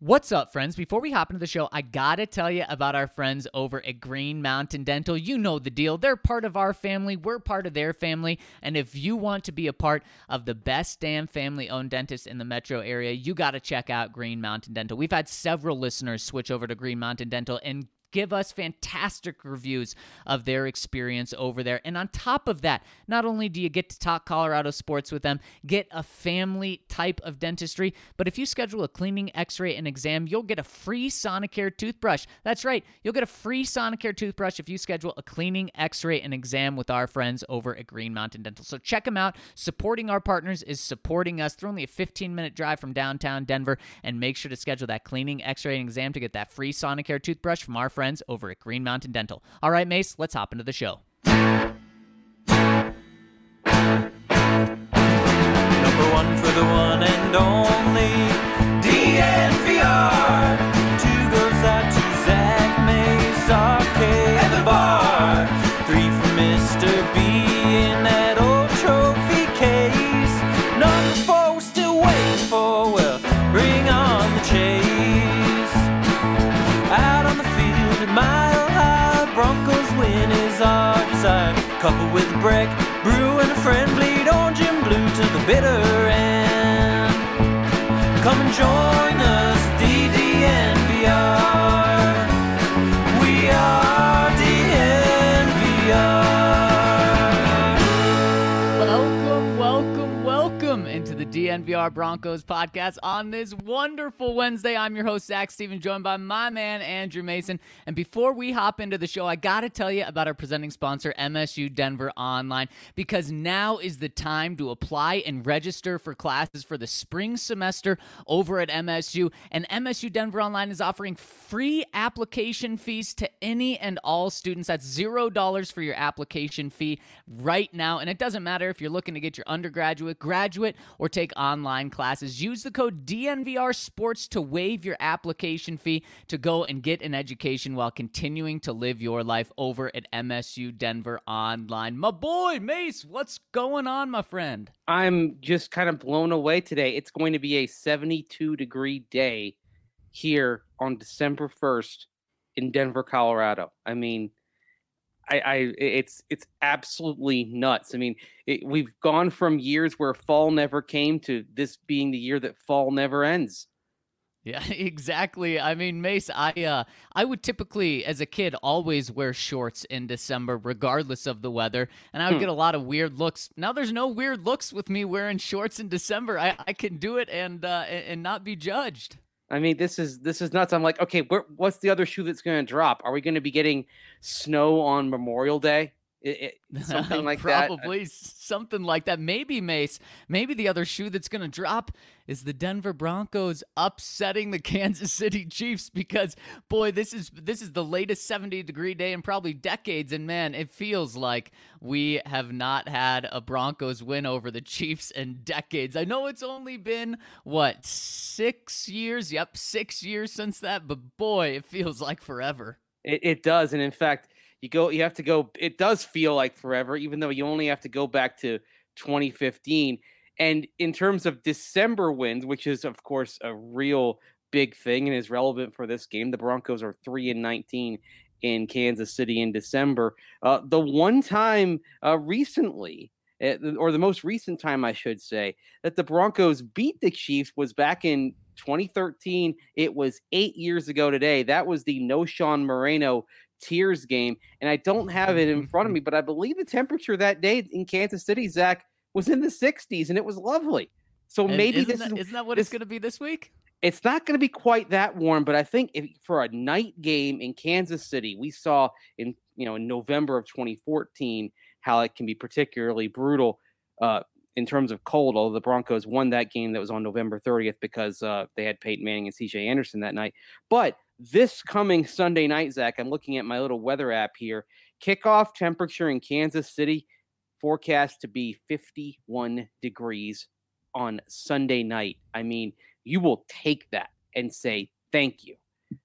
What's up, friends? Before we hop into the show, I gotta tell you about our friends over at Green Mountain Dental. You know the deal. They're part of our family, we're part of their family. And if you want to be a part of the best damn family owned dentist in the metro area, you gotta check out Green Mountain Dental. We've had several listeners switch over to Green Mountain Dental and give us fantastic reviews of their experience over there. And on top of that, not only do you get to talk Colorado sports with them, get a family type of dentistry, but if you schedule a cleaning, x ray, and exam, you'll get a free Sonicare toothbrush. That's right, you'll get a free Sonicare toothbrush if you schedule a cleaning, x ray, and exam with our friends over at Green Mountain Dental. So check them out. Supporting our partners is supporting us. They're only a 15 minute drive from downtown Denver, and make sure to schedule that cleaning, x ray, and exam to get that free Sonicare toothbrush from our friends over at Green Mountain Dental. All right, Mace, let's hop into the show. Number one for the one and only Couple with Breck, Brew, and a friend bleed orange and blue to the bitter end. Come and join us, DNVR Broncos podcast on this wonderful Wednesday. I'm your host, Zac Steven, joined by my man, Andrew Mason. And before we hop into the show, I got to tell you about our presenting sponsor, MSU Denver Online, because now is the time to apply and register for classes for the spring semester over at MSU. And MSU Denver Online is offering free application fees to any and all students. That's $0 for your application fee right now. And it doesn't matter if you're looking to get your undergraduate, graduate, or take online classes. Use the code DNVR Sports to waive your application fee to go and get an education while continuing to live your life over at MSU Denver Online. My boy, Mace, what's going on, my friend? I'm just kind of blown away today. It's going to be a 72 degree day here on December 1st in Denver, Colorado. I mean, I, I it's it's absolutely nuts. I mean, it, we've gone from years where fall never came to this being the year that fall never ends. Yeah, exactly. I mean, Mace, I uh I would typically as a kid always wear shorts in December regardless of the weather, and I would Hmm. get a lot of weird looks. Now there's no weird looks with me wearing shorts in December. I, I can do it and uh and, and not be judged. I mean, this is this is nuts. I'm like, okay, where, what's the other shoe that's going to drop? Are we going to be getting snow on Memorial Day? It, it, something like that. Uh, probably something like that. Maybe Mace. Maybe the other shoe that's going to drop is the Denver Broncos upsetting the Kansas City Chiefs because boy, this is this is the latest 70 degree day in probably decades and man, it feels like we have not had a Broncos win over the Chiefs in decades. I know it's only been what, 6 years? Yep, 6 years since that, but boy, it feels like forever. It, it does, and in fact, you go. You have to go. It does feel like forever, even though you only have to go back to 2015. And in terms of December wins, which is of course a real big thing and is relevant for this game, the Broncos are three and 19 in Kansas City in December. Uh, the one time uh, recently. uh, Or the most recent time, I should say, that the Broncos beat the Chiefs was back in 2013. It was eight years ago today. That was the Knowshon Moreno Tears game. And I don't have it in front of me, but I believe the temperature that day in Kansas City, Zac, was in the 60s and it was lovely. So And maybe isn't this that, is isn't that what this- it's going to be this week? it's not going to be quite that warm, but I think if, for a night game in Kansas City, we saw in you know in November of 2014 how it can be particularly brutal uh, in terms of cold. Although the Broncos won that game that was on November 30th because uh, they had Peyton Manning and C.J. Anderson that night. But this coming Sunday night, Zac, I'm looking at my little weather app here. Kickoff temperature in Kansas City forecast to be 51 degrees on Sunday night. I mean, you will take that and say thank you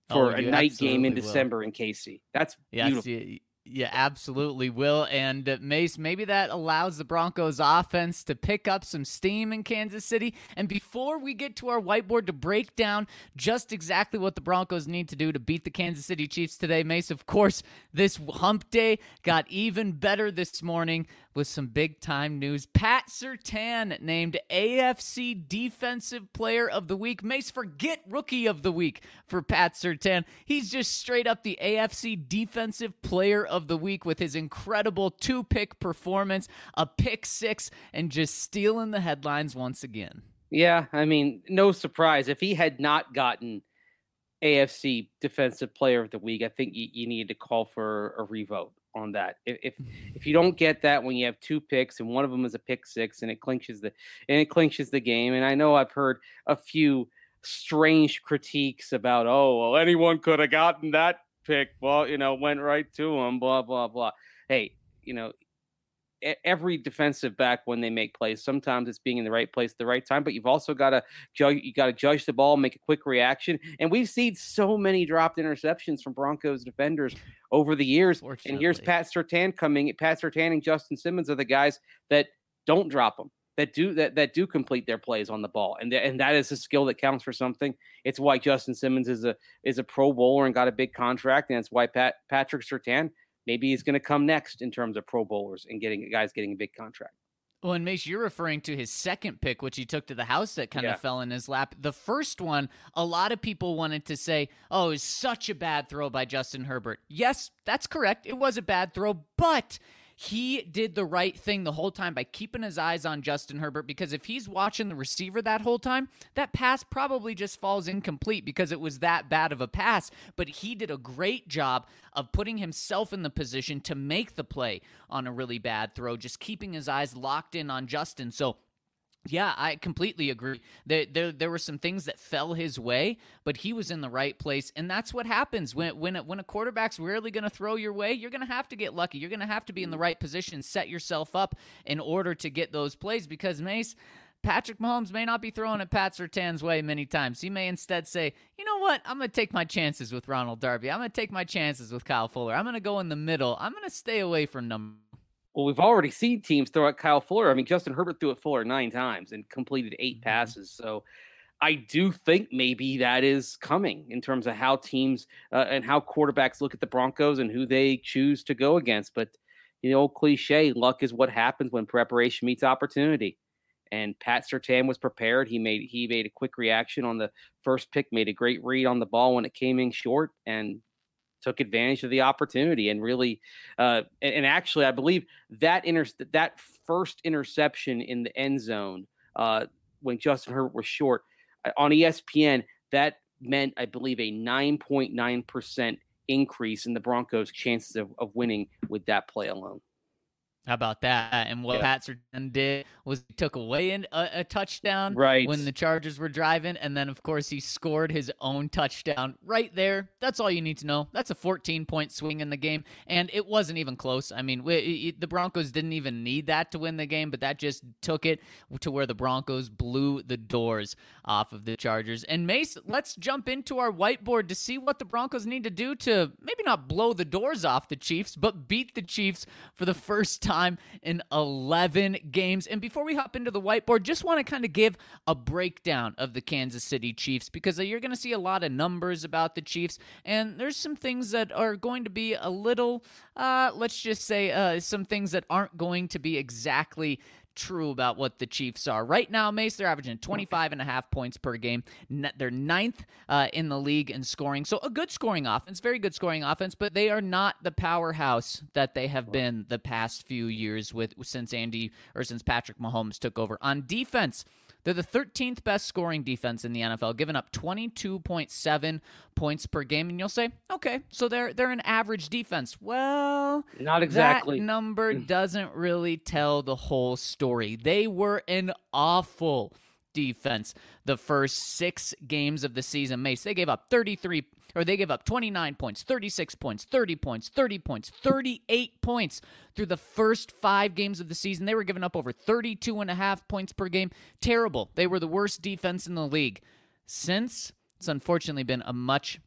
Oh, for a night game in absolutely will. December in KC. That's Yes, beautiful. Yeah, absolutely will. And uh, Mace, maybe that allows the Broncos offense to pick up some steam in Kansas City. And before we get to our whiteboard to break down just exactly what the Broncos need to do to beat the Kansas City Chiefs today, Mace, of course, this hump day got even better this morning with some big time news. Pat Surtain named AFC Defensive Player of the Week. Mace, forget Rookie of the Week for Pat Surtain. He's just straight up the AFC Defensive Player of the Week with his incredible two pick performance, a pick six, and just stealing the headlines once again. Yeah, I mean, no surprise. If he had not gotten AFC Defensive Player of the Week, I think you, you needed to call for a revote on that. If, if if you don't get that when you have two picks and one of them is a pick six and it clinches the and it clinches the game, and I know I've heard a few strange critiques about oh well anyone could have gotten that pick well you know went right to him blah blah blah hey you know every defensive back when they make plays. Sometimes it's being in the right place at the right time, but you've also got to judge. You got to judge the ball, make a quick reaction. And we've seen so many dropped interceptions from Broncos defenders over the years. And here's Pat Surtain coming. Pat Surtain and Justin Simmons are the guys that don't drop them. That do that that do complete their plays on the ball, and th- and that is a skill that counts for something. It's why Justin Simmons is a is a Pro Bowler and got a big contract, and it's why Pat Patrick Surtain maybe he's going to come next in terms of Pro Bowlers and getting guys getting a big contract. Well, and Mace, you're referring to his second pick, which he took to the house that kind yeah. of fell in his lap. The first one, a lot of people wanted to say, oh, it was such a bad throw by Justin Herbert. Yes, that's correct. It was a bad throw, but he did the right thing the whole time by keeping his eyes on Justin Herbert because if he's watching the receiver that whole time, that pass probably just falls incomplete because it was that bad of a pass. But he did a great job of putting himself in the position to make the play on a really bad throw, just keeping his eyes locked in on Justin. So yeah, I completely agree. There, there, there were some things that fell his way, but he was in the right place, and that's what happens when when when a quarterback's rarely going to throw your way. You're going to have to get lucky. You're going to have to be in the right position, set yourself up in order to get those plays. Because Mace, Patrick Mahomes may not be throwing it Pat Surtain's way many times. He may instead say, you know what? I'm going to take my chances with Ronald Darby. I'm going to take my chances with Kyle Fuller. I'm going to go in the middle. I'm going to stay away from number well, we've already seen teams throw at Kyle Fuller. I mean, Justin Herbert threw at Fuller nine times and completed 8 mm-hmm. passes. So I do think maybe that is coming in terms of how teams uh, and how quarterbacks look at the Broncos and who they choose to go against. But you know, cliche, luck is what happens when preparation meets opportunity. And Pat Surtain was prepared. He made he made a quick reaction on the first pick, made a great read on the ball when it came in short, and took advantage of the opportunity and really uh, and, and, actually I believe that inter- that first interception in the end zone uh, when Justin Herbert was short uh, on ESPN that meant I believe a 9.9% increase in the Broncos chances of, of winning with that play alone. How about that? And what yeah. Pat Surtain did was he took away an, a, a, touchdown right. when the Chargers were driving, and then of course he scored his own touchdown right there. That's all you need to know. That's a 14 point swing in the game, and it wasn't even close. I mean, we, it, the Broncos didn't even need that to win the game, but that just took it to where the Broncos blew the doors off of the Chargers. And Mace, let's jump into our whiteboard to see what the Broncos need to do to maybe not blow the doors off the Chiefs, but beat the Chiefs for the first time time in 11 games. And before we hop into the whiteboard, just want to kind of give a breakdown of the Kansas City Chiefs because you're going to see a lot of numbers about the Chiefs, and there's some things that are going to be a little, uh, let's just say, uh, some things that aren't going to be exactly true about what the Chiefs are. Right now, Mace, they're averaging 25 and a half points per game. They're ninth uh, in the league in scoring. So a good scoring offense, very good scoring offense, but they are not the powerhouse that they have been the past few years with since Andy or since Patrick Mahomes took over. On defense, they're the 13th best scoring defense in the NFL, giving up 22.7 points per game. And you'll say, okay, so they're they're an average defense. Well, not exactly. That number doesn't really tell the whole story. They were an awful defense the first six games of the season. Mace, they gave up 33 or they give up 29 points, 36 points, 30 points, 30 points, 38 points through the first five games of the season. They were giving up over 32 and a half points per game. Terrible. They were the worst defense in the league. Since, it's unfortunately been a much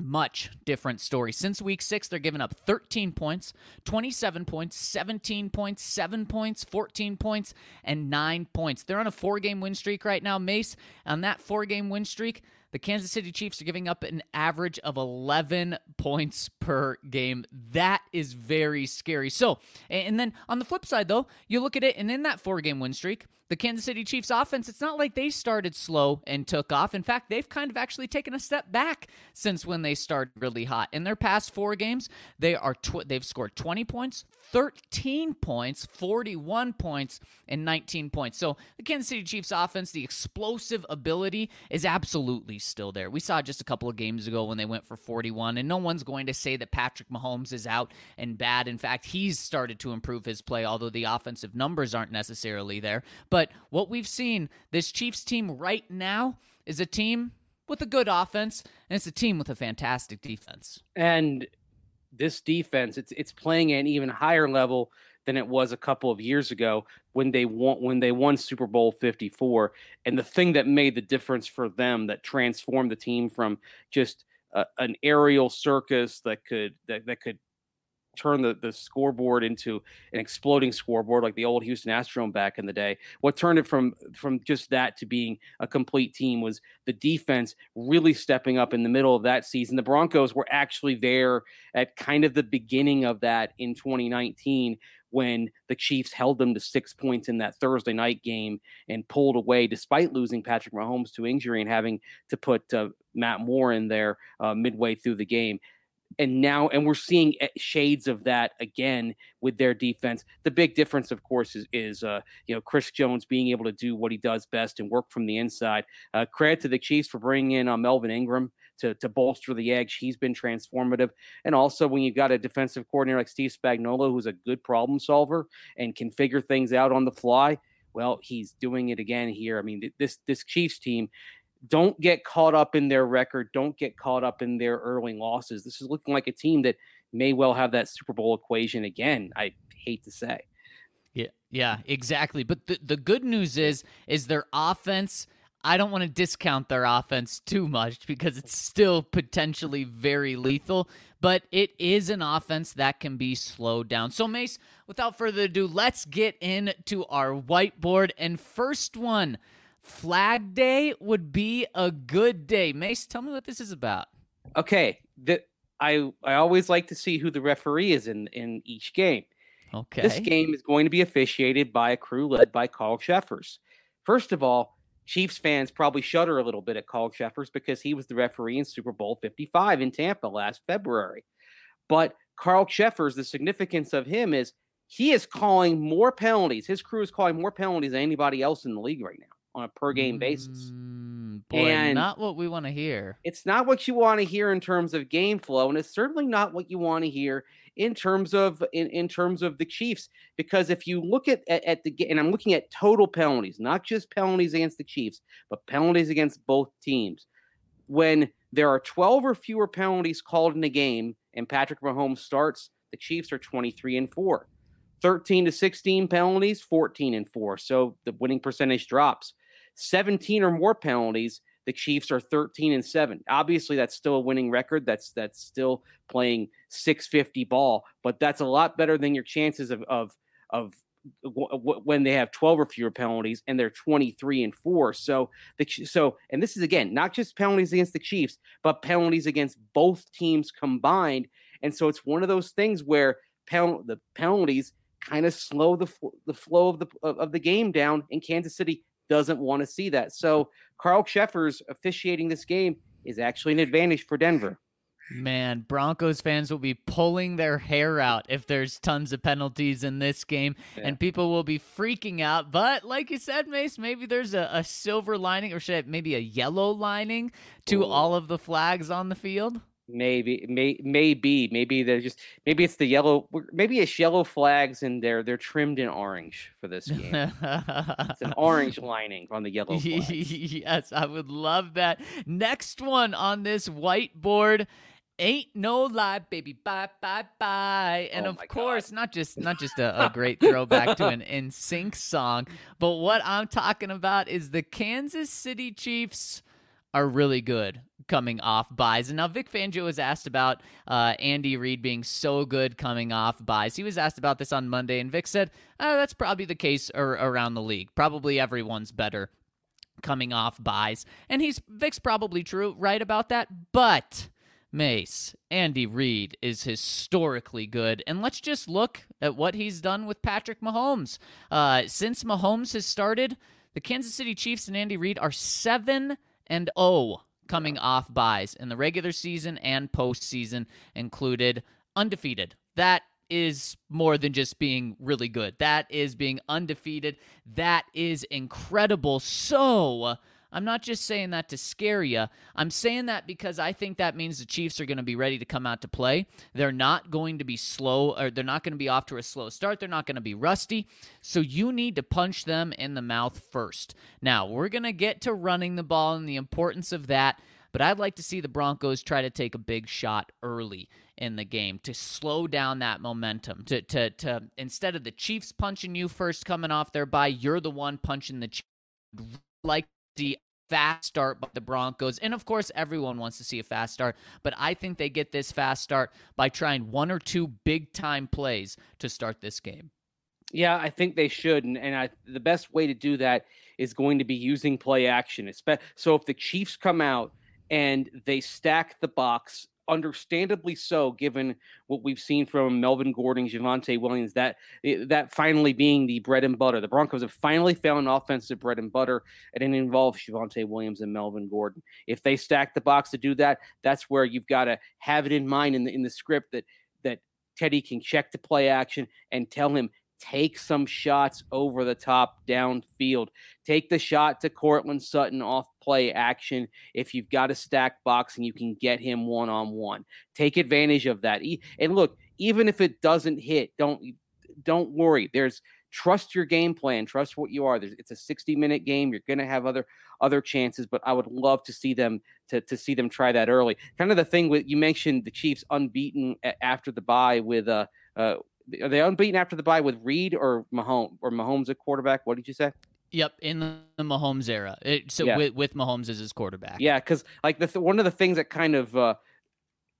much different story. Since week six, they're giving up 13 points, 27 points, 17 points, 7 points, 14 points, and 9 points. They're on a four game win streak right now, Mace. On that four game win streak, the Kansas City Chiefs are giving up an average of 11 points per game. That is very scary. So, and then on the flip side, though, you look at it, and in that four game win streak, the Kansas City Chiefs offense, it's not like they started slow and took off. In fact, they've kind of actually taken a step back since when they started really hot. In their past four games, they are tw- they've scored 20 points, 13 points, 41 points, and 19 points. So the Kansas City Chiefs offense, the explosive ability is absolutely still there. We saw just a couple of games ago when they went for 41, and no one's going to say that Patrick Mahomes is out and bad. In fact, he's started to improve his play, although the offensive numbers aren't necessarily there. But what we've seen, this Chiefs team right now is a team with a good offense, and it's a team with a fantastic defense. And this defense, it's it's playing at an even higher level than it was a couple of years ago when they won when they won Super Bowl 54. And the thing that made the difference for them that transformed the team from just an aerial circus that could that, that could turn the, the scoreboard into an exploding scoreboard like the old Houston Astrodome back in the day. What turned it from from just that to being a complete team was the defense really stepping up in the middle of that season. The Broncos were actually there at kind of the beginning of that in 2019 when the Chiefs held them to six points in that Thursday night game and pulled away despite losing Patrick Mahomes to injury and having to put uh, Matt Moore in there uh, midway through the game and now and we're seeing eh, shades of that again with their defense. The big difference of course is is uh, you know chris jones being able to do what he does best and work from the inside. Uh, credit to the chiefs for bringing in uh, melvin ingram to, to bolster the edge. He's been transformative. And also when you've got a defensive coordinator like steve spagnuolo who's a good problem solver and can figure things out on the fly well he's doing it again here. I mean this this chiefs team don't get caught up in their record. Don't get caught up in their early losses. This is looking like a team that may well have that Super Bowl equation again. I hate to say. Yeah, yeah, exactly. But the the good news is is their offense. I don't want to discount their offense too much because it's still potentially very lethal, but it is an offense that can be slowed down. So, Mace, without further ado, let's get into our whiteboard. And first one, Flag Day would be a good day. Mace, tell me what this is about. Okay, the, I I always like to see who the referee is in in each game. Okay. This game is going to be officiated by a crew led by Carl Cheffers. First of all, Chiefs fans probably shudder a little bit at Carl Cheffers because he was the referee in Super Bowl 55 in Tampa last February. But Carl Cheffers, the significance of him is he is calling more penalties. His crew is calling more penalties than anybody else in the league right now on a per game basis. Mm, boy, And- not what we want to hear. It's not what you want to hear in terms of game flow, and it's certainly not what you want to hear in terms of in, in terms of the Chiefs. Because if you look at, at, at the and I'm looking at total penalties, not just penalties against the Chiefs, but penalties against both teams. When there are 12 or fewer penalties called in a game and Patrick Mahomes starts, the Chiefs are 23 and 4. 13 to 16 penalties, 14 and 4. So the winning percentage drops. 17 or more penalties, the Chiefs are 13 and 7. Obviously, that's still a winning record. That's that's still playing 650 ball, but that's a lot better than your chances of of of when they have 12 or fewer penalties and they're 23 and 4. So the so and this is again not just penalties against the Chiefs, but penalties against both teams combined. And so it's one of those things where pen- the penalties kind of slow the the flow of the of, the game down and Kansas City doesn't want to see that. So Carl Cheffers officiating this game is actually an advantage for Denver. Man, Broncos fans will be pulling their hair out if there's tons of penalties in this game, Yeah. and people will be freaking out. But like you said, Mace, maybe there's a, a silver lining, or should I, maybe a yellow lining to Ooh. all of the flags on the field. Maybe, may, maybe, maybe they're just maybe it's the yellow. Maybe it's yellow flags and they're they're trimmed in orange for this game. it's an orange lining on the yellow flags. yes, I would love that. Next one on this whiteboard. Ain't no lie, baby. Bye, bye, bye. And Oh of my God. course, not just not just a, a great throwback to an NSYNC song, but what I'm talking about is the Kansas City Chiefs are really good. Coming off byes. And now Vic Fangio was asked about uh, Andy Reid being so good coming off byes. He was asked about this on Monday, and Vic said oh, that's probably the case ar- around the league. Probably everyone's better coming off byes. And he's Vic's probably true, right about that. But Mace, Andy Reid is historically good. And let's just look at what he's done with Patrick Mahomes. Uh, since Mahomes has started, the Kansas City Chiefs and Andy Reid are 7 and 0 coming off byes in the regular season and postseason included undefeated. That is more than just being really good. That is being undefeated. That is incredible. So, I'm not just saying that to scare you. I'm saying that because I think that means the Chiefs are going to be ready to come out to play. They're not going to be slow, or they're not going to be off to a slow start. They're not going to be rusty. So you need to punch them in the mouth first. Now, we're going to get to running the ball and the importance of that, but I'd like to see the Broncos try to take a big shot early in the game to slow down that momentum. To to to instead of the Chiefs punching you first coming off their bye, you're the one punching the Chiefs. Like the fast start by the Broncos. And of course, everyone wants to see a fast start, but I think they get this fast start by trying one or two big time plays to start this game. Yeah, I think they should, and, and I, the best way to do that is going to be using play action. So if the Chiefs come out and they stack the box understandably so, given what we've seen from Melvin Gordon, Javonte Williams, that eh, that finally being the bread and butter. The Broncos have finally found offensive bread and butter, and it involves Javonte Williams and Melvin Gordon. If they stack the box to do that, that's where you've got to have it in mind in the in the script that that Teddy can check the play action and tell him take some shots over the top downfield. Take the shot to Courtland Sutton off play action if you've got a stack box and you can get him one on one. Take advantage of that. And look, even if it doesn't hit, don't don't worry. There's trust your game plan, trust what you are. There's, it's a 60 minute game. You're going to have other other chances, but I would love to see them to, to see them try that early. Kind of the thing with you mentioned the Chiefs unbeaten after the bye with uh, uh are they unbeaten after the bye with Reid or Mahomes or Mahomes at quarterback? What did you say? Yep, in the, Mahomes era. It, so yeah. with, with Mahomes as his quarterback. Yeah, because like the th- one of the things that kind of uh,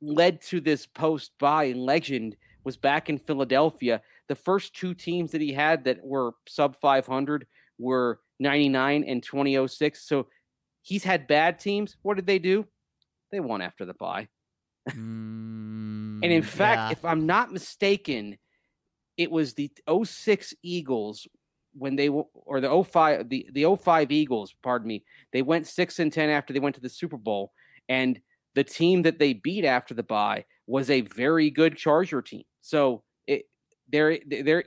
led to this post bye legend was back in Philadelphia. The first two teams that he had that were sub 500 were 99 and 2006. So he's had bad teams. What did they do? They won after the bye. mm, and in fact, yeah. if I'm not mistaken, it was the 06 Eagles when they or the 05 the the 05 Eagles, pardon me, they went 6 and 10 after they went to the Super Bowl and the team that they beat after the bye was a very good Charger team. So it they're they're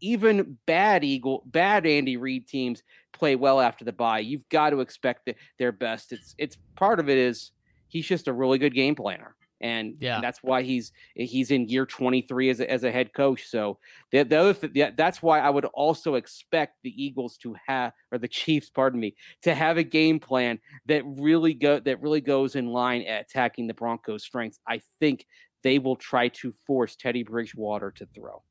even bad Eagle bad Andy Reid teams play well after the bye. You've got to expect their best. It's it's part of it is he's just a really good game planner and yeah. that's why he's he's in year 23 as a, as a head coach. So the, the other th- that's why I would also expect the Eagles to have or the Chiefs, pardon me, to have a game plan that really go that really goes in line at attacking the Broncos' strengths. I think they will try to force Teddy Bridgewater to throw.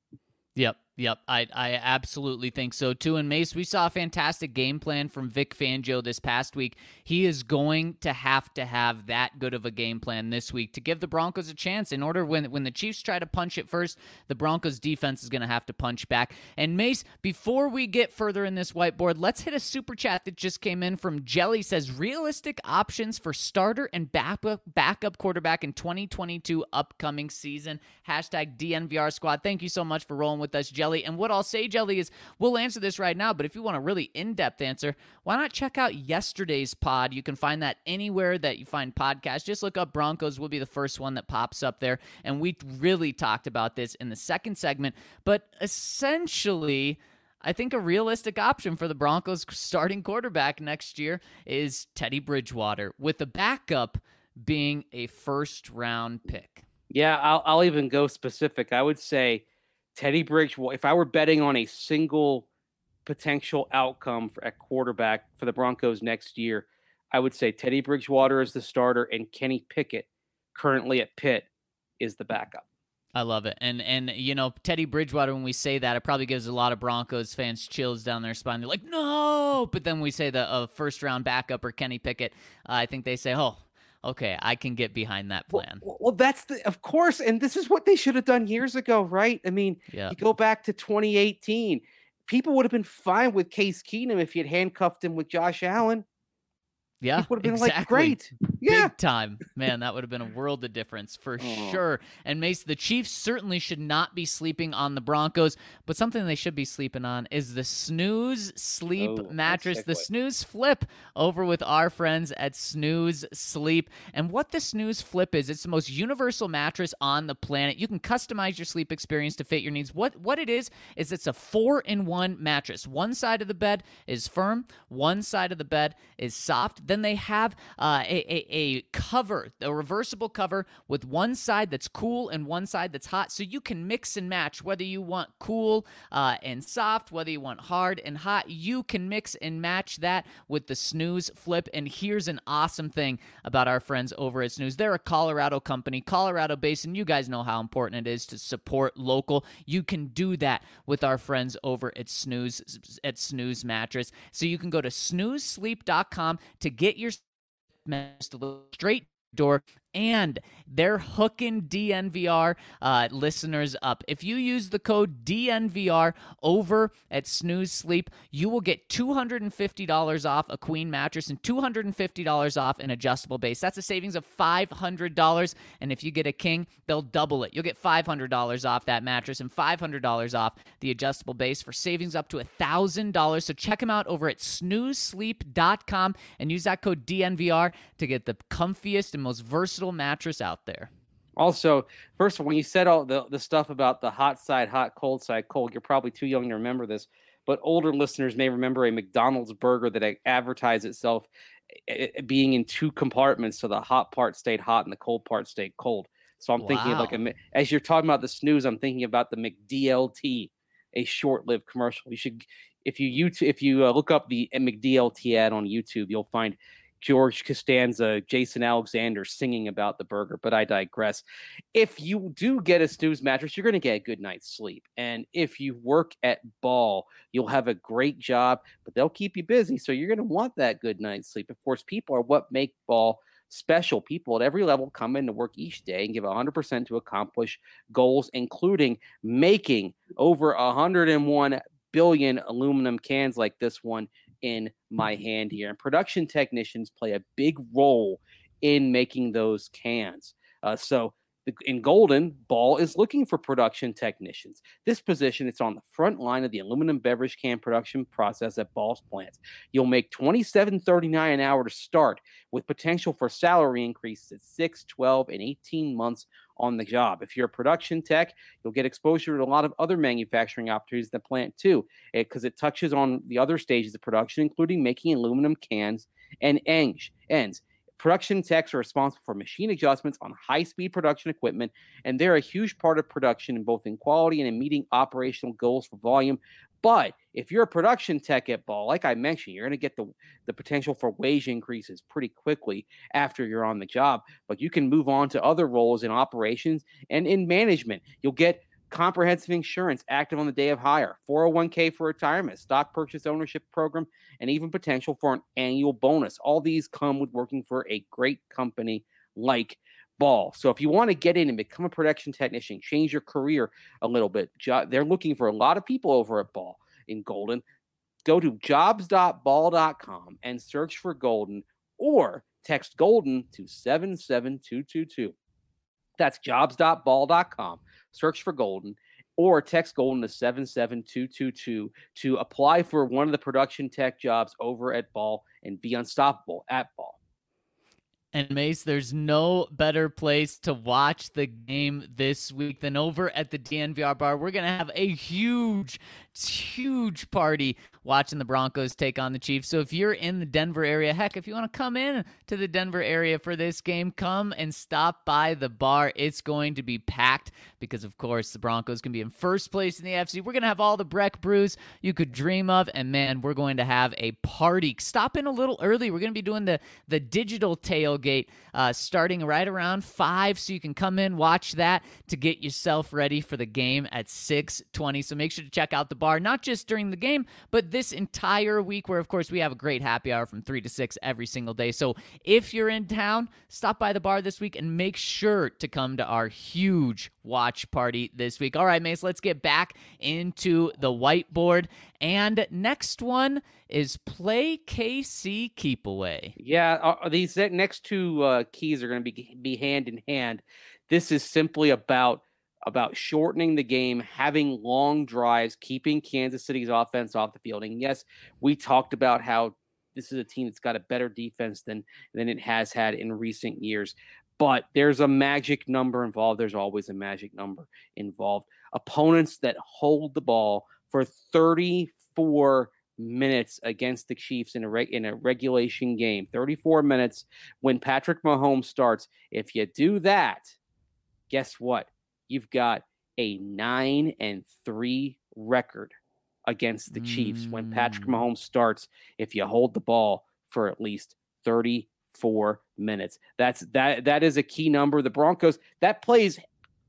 Yep. Yep, I I absolutely think so too. And Mace, we saw a fantastic game plan from Vic Fangio this past week. He is going to have to have that good of a game plan this week to give the Broncos a chance. In order when when the Chiefs try to punch it first, the Broncos defense is going to have to punch back. And Mace, before we get further in this whiteboard, let's hit a super chat that just came in from Jelly. Says realistic options for starter and backup backup quarterback in 2022 upcoming season. Hashtag DNVR squad. Thank you so much for rolling with us, Jelly. Jelly. And what I'll say, Jelly, is we'll answer this right now, but if you want a really in depth answer, why not check out yesterday's pod? You can find that anywhere that you find podcasts. Just look up Broncos, will be the first one that pops up there. And we really talked about this in the second segment, but essentially, I think a realistic option for the Broncos starting quarterback next year is Teddy Bridgewater, with the backup being a first round pick. Yeah, I'll, I'll even go specific. I would say Teddy Bridgewater, if I were betting on a single potential outcome for, at quarterback for the Broncos next year, I would say Teddy Bridgewater is the starter and Kenny Pickett, currently at Pitt, is the backup. I love it. And and you know, Teddy Bridgewater when we say that, it probably gives a lot of Broncos fans chills down their spine. They're like, "No!" But then we say the uh, first round backup or Kenny Pickett, uh, I think they say, "Oh, okay, I can get behind that plan. Well, well, that's the, of course, and this is what they should have done years ago, right? I mean, yeah. you go back to 2018, people would have been fine with Case Keenum if you had handcuffed him with Josh Allen. Yeah, would have been exactly. like great. Yeah, big time, man. That would have been a world of difference for Oh. sure. And Mace, the Chiefs certainly should not be sleeping on the Broncos, but something they should be sleeping on is the snooze sleep Oh, mattress, the snooze flip over with our friends at Snooze Sleep. And what the snooze flip is, it's the most universal mattress on the planet. You can customize your sleep experience to fit your needs. What what it is is it's a four in one mattress. One side of the bed is firm, one side of the bed is soft. Then they have uh, a, a a cover, a reversible cover with one side that's cool and one side that's hot, so you can mix and match whether you want cool uh, and soft, whether you want hard and hot. You can mix and match that with the Snooze Flip. And here's an awesome thing about our friends over at Snooze. They're a Colorado company, Colorado based, and you guys know how important it is to support local. You can do that with our friends over at Snooze at Snooze Mattress. So you can go to snoozesleep.com to get your straight door and they're hooking DNVR uh, listeners up. If you use the code DNVR over at Snooze Sleep, you will get $250 off a queen mattress and $250 off an adjustable base. That's a savings of $500. And if you get a king, they'll double it. You'll get $500 off that mattress and $500 off the adjustable base for savings up to $1,000. So check them out over at snoozesleep.com and use that code DNVR to get the comfiest and most versatile mattress out there. Also, first of all, when you said all the, the stuff about the hot side, hot, cold side, cold, you're probably too young to remember this, but older listeners may remember a McDonald's burger that advertised itself eh, eh, being in two compartments, so the hot part stayed hot and the cold part stayed cold. So I'm thinking of like a as you're talking about the snooze, I'm thinking about the McDLT, a short-lived commercial. You should, if you YouTube, if you uh, look up the McDLT ad on YouTube, you'll find George Costanza, Jason Alexander singing about the burger. But I digress. If you do get a snooze mattress, you're going to get a good night's sleep. And if you work at Ball, you'll have a great job, but they'll keep you busy. So you're going to want that good night's sleep. Of course, people are what make Ball special. People at every level come in to work each day and give 100% to accomplish goals, including making over 101 billion aluminum cans like this one in my hand here. And production technicians play a big role in making those cans. Uh, so in Golden, Ball is looking for production technicians. This position is on the front line of the aluminum beverage can production process at Ball's plants. You'll make $27.39 an hour to start, with potential for salary increases at 6, 12, and 18 months on the job. If you're a production tech, you'll get exposure to a lot of other manufacturing opportunities in the plant too, eh, because it touches on the other stages of production, including making aluminum cans and ends. ends. Production techs are responsible for machine adjustments on high speed production equipment, and they're a huge part of production in both in quality and in meeting operational goals for volume. But if you're a production tech at Ball, like I mentioned, you're going to get the, the potential for wage increases pretty quickly after you're on the job. But you can move on to other roles in operations and in management. You'll get comprehensive insurance active on the day of hire, 401k for retirement, stock purchase ownership program, and even potential for an annual bonus. All these come with working for a great company like Ball. So if you want to get in and become a production technician, change your career a little bit, they're looking for a lot of people over at Ball in Golden. Go to jobs.ball.com and search for Golden or text Golden to 77222. That's jobs.ball.com. Search for Golden or text Golden to 77222 to apply for one of the production tech jobs over at Ball and be unstoppable at Ball. And Mace, there's no better place to watch the game this week than over at the DNVR bar. We're going to have a huge, huge party watching the Broncos take on the Chiefs. So if you're in the Denver area, heck, if you want to come in to the Denver area for this game, come and stop by the bar. It's going to be packed because, of course, the Broncos can be in first place in the FC. We're going to have all the Breck brews you could dream of. And man, we're going to have a party. Stop in a little early. We're going to be doing the, the digital tailgate uh, starting right around 5 so you can come in watch that to get yourself ready for the game at 6.20 so make sure to check out the bar not just during the game but this entire week, where of course we have a great happy hour from 3 to 6 every single day. So if you're in town, stop by the bar this week and make sure to come to our huge watch party this week. All right, Mace, let's get back into the whiteboard. And next one is play KC keep away. Yeah, uh, these next two uh, keys are going to be be hand in hand. This is simply about about shortening the game, having long drives, keeping Kansas City's offense off the field. And yes, we talked about how this is a team that's got a better defense than than it has had in recent years. But there's a magic number involved. There's always a magic number involved. Opponents that hold the ball for 34 minutes against the Chiefs in a in a regulation game. 34 minutes when Patrick Mahomes starts. If you do that, guess what? You've got a 9 and 3 record against the Chiefs when Patrick Mm. Mahomes starts if you hold the ball for at least 34 minutes. That's that that is a key number. The Broncos that plays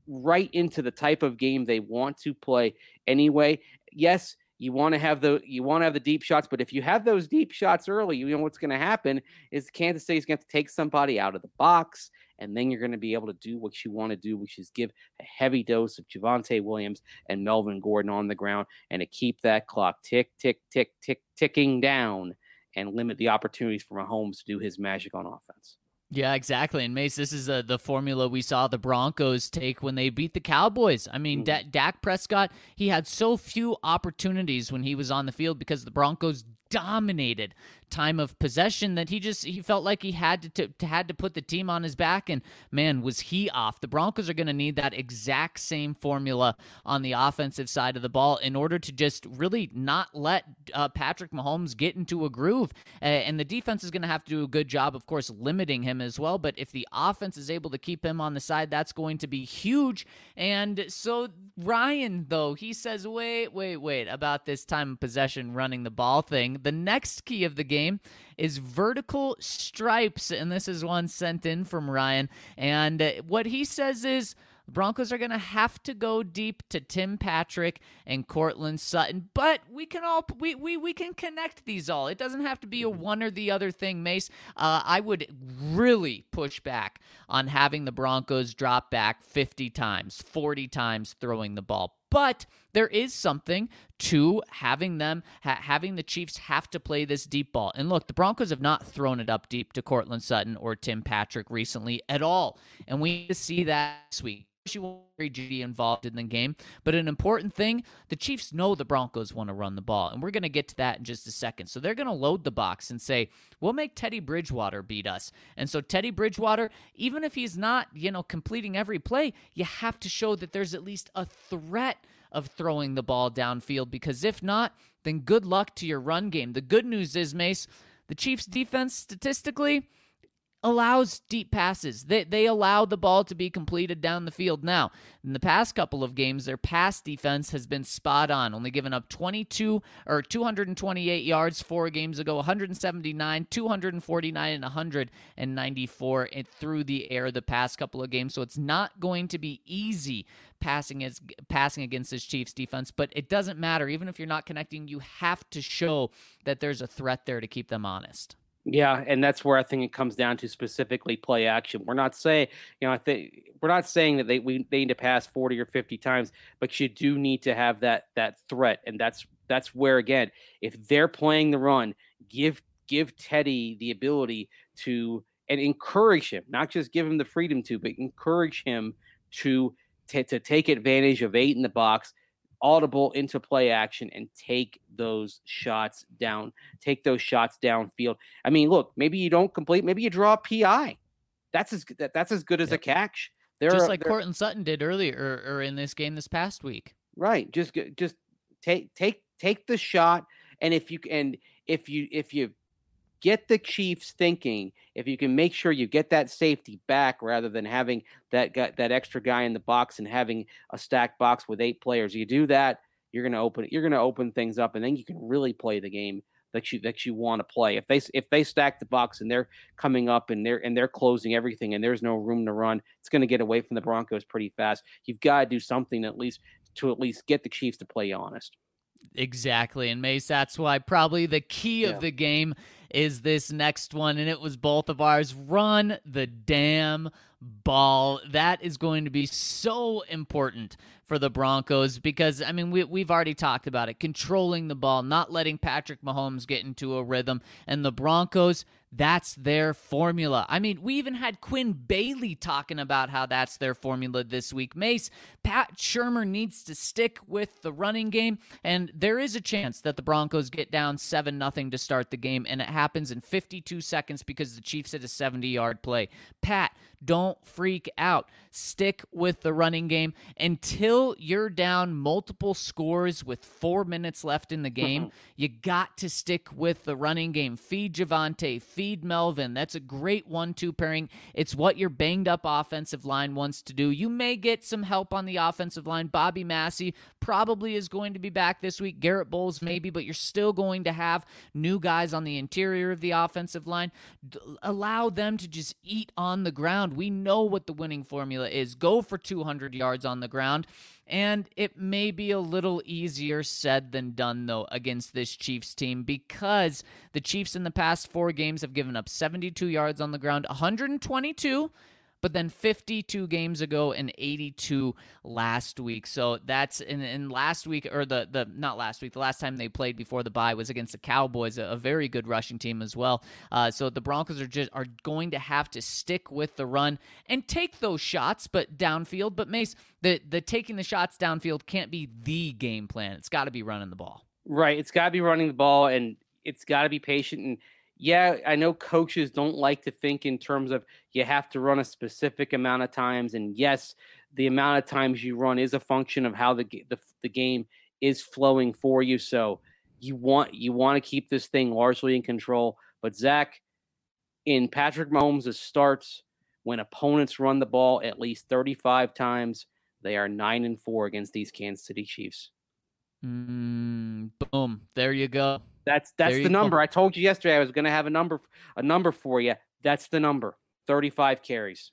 right into the type of game they want to play anyway. Yes, you want to have the you want to have the deep shots, but if you have those deep shots early, you know what's going to happen is Kansas City's going to have to take somebody out of the box, and then you're going to be able to do what you want to do, which is give a heavy dose of Javonte Williams and Melvin Gordon on the ground, and to keep that clock tick tick tick tick ticking down, and limit the opportunities for Mahomes to do his magic on offense. Yeah, exactly. And Mace, this is uh, the formula we saw the Broncos take when they beat the Cowboys. I mean, Mhm. da- Dak Prescott, he had so few opportunities when he was on the field because the Broncos dominated time of possession that he just he felt like he had to, to, to had to put the team on his back. And man was he off. The broncos are going to need that exact same formula on the offensive side of the ball in order to just really not let uh, patrick mahomes get into a groove. Uh, and the defense is going to have to do a good job of course limiting him as well. But if the offense is able to keep him on the side that's going to be huge. And so ryan though he says wait wait wait about this time of possession running the ball thing the next key of the game is vertical stripes. And this is one sent in from Ryan. And uh, what he says is Broncos are going to have to go deep to Tim Patrick and Courtland Sutton, but we can all we, we we can connect these all. It doesn't have to be a one or the other thing, Mace. Uh, I would really push back on having the Broncos drop back 50 times, 40 times throwing the ball. But there is something to having them ha- having the Chiefs have to play this deep ball. And look, the Broncos have not thrown it up deep to Courtland Sutton or Tim Patrick recently at all, and we need to see that this week. You want Jeudy involved in the game, but an important thing: the Chiefs know the Broncos want to run the ball, and we're going to get to that in just a second. So they're going to load the box and say, "We'll make Teddy Bridgewater beat us." And so Teddy Bridgewater, even if he's not, you know, completing every play, you have to show that there's at least a threat of throwing the ball downfield because if not, then good luck to your run game. The good news is, Mace, the Chiefs defense statistically allows deep passes. They they allow the ball to be completed down the field. Now, in the past couple of games, their pass defense has been spot on, only giving up 22 or 228 yards four games ago, 179, 249 and 194 in- through the air the past couple of games. So it's not going to be easy passing as passing against this Chiefs defense, but it doesn't matter even if you're not connecting, you have to show that there's a threat there to keep them honest. Yeah, and that's where I think it comes down to specifically play action. We're not saying, you know, I think we're not saying that they we they need to pass 40 or 50 times, but you do need to have that that threat. And that's that's where again, if they're playing the run, give give Teddy the ability to and encourage him, not just give him the freedom to, but encourage him to to, to take advantage of eight in the box, audible into play action and take those shots down, take those shots downfield. I mean, look, maybe you don't complete, maybe you draw a PI. That's as that, that's as good as a catch. There Just are- like Courtland Sutton did earlier or, or in this game this past week. right. Just just take take take the shot, and if you and if you if you get the Chiefs thinking, if you can make sure you get that safety back rather than having that guy, that extra guy in the box and having a stacked box with eight players, you do that, you're gonna open you're gonna open things up, and then you can really play the game that you that you want to play. If they if they stack the box and they're coming up and they're and they're closing everything and there's no room to run, it's going to get away from the Broncos pretty fast. You've got to do something at least to at least get the Chiefs to play honest. Exactly. And Mace, that's why probably the key Yeah. of the game is this next one. And it was both of ours. Run the damn ball. That is going to be so important for the Broncos because, I mean, we, we've already talked about it controlling the ball, not letting Patrick Mahomes get into a rhythm. And the Broncos, that's their formula. I mean, we even had Quinn Bailey talking about how that's their formula this week. Mace, Pat Shurmur needs to stick with the running game, and there is a chance that the Broncos get down 7 0 to start the game, and it happens in 52 seconds because the Chiefs hit a 70 yard play. Pat, don't freak out. Stick with the running game until you're down multiple scores with four minutes left in the game. you got to stick with the running game. Feed Javonte, feed Melvin. That's a great one two pairing. It's what your banged up offensive line wants to do. You may get some help on the offensive line. Bobby Massie probably is going to be back this week. Garett Bolles, maybe, but you're still going to have new guys on the interior of the offensive line. D- allow them to just eat on the ground. We know what the winning formula is. Go for 200 yards on the ground. And it may be a little easier said than done, though, against this Chiefs team because the Chiefs in the past four games have given up 72 yards on the ground, 122 but then 52 games ago and 82 last week. So that's in, in last week or the the not last week, the last time they played before the bye was against the Cowboys, a, a very good rushing team as well. Uh, so the Broncos are just are going to have to stick with the run and take those shots, but downfield. But Mace, the the taking the shots downfield can't be the game plan. It's got to be running the ball. Right. It's got to be running the ball and it's got to be patient. And yeah, I know coaches don't like to think in terms of you have to run a specific amount of times. And yes, the amount of times you run is a function of how the the, the game is flowing for you. So you want you want to keep this thing largely in control. But Zac, in Patrick Mahomes' starts, when opponents run the ball at least 35 times, they are nine and four against these Kansas City Chiefs. Mm, boom, there you go. That's that's There the you go. number. I told you yesterday I was going to have a number a number for you. That's the number. 35 carries.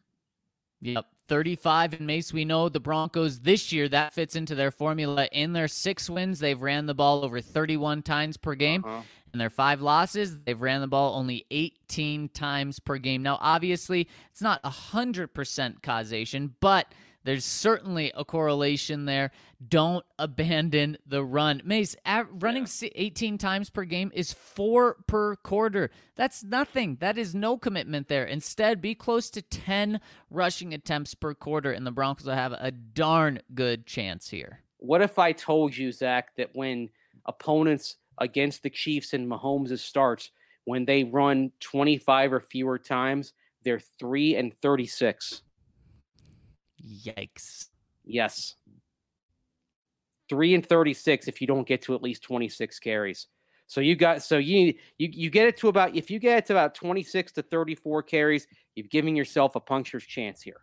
Yep. 35 and Mace, we know the Broncos this year, that fits into their formula. In their six wins, they've ran the ball over 31 times per game. Uh-huh. In their five losses, they've ran the ball only 18 times per game. Now, obviously, it's not 100% causation, but there's certainly a correlation there. Don't abandon the run. Mace, running si 18 times per game is four per quarter. That's nothing. That is no commitment there. Instead, be close to 10 rushing attempts per quarter, and the Broncos will have a darn good chance here. What if I told you, Zac, that when opponents against the Chiefs and Mahomes' starts, when they run 25 or fewer times, they're 3 and 36. Yikes. Yes. 3 and 36 if you don't get to at least 26 carries. So you got so you you you get it to about if you get it to about 26 to 34 carries, you've given yourself a puncture's chance here.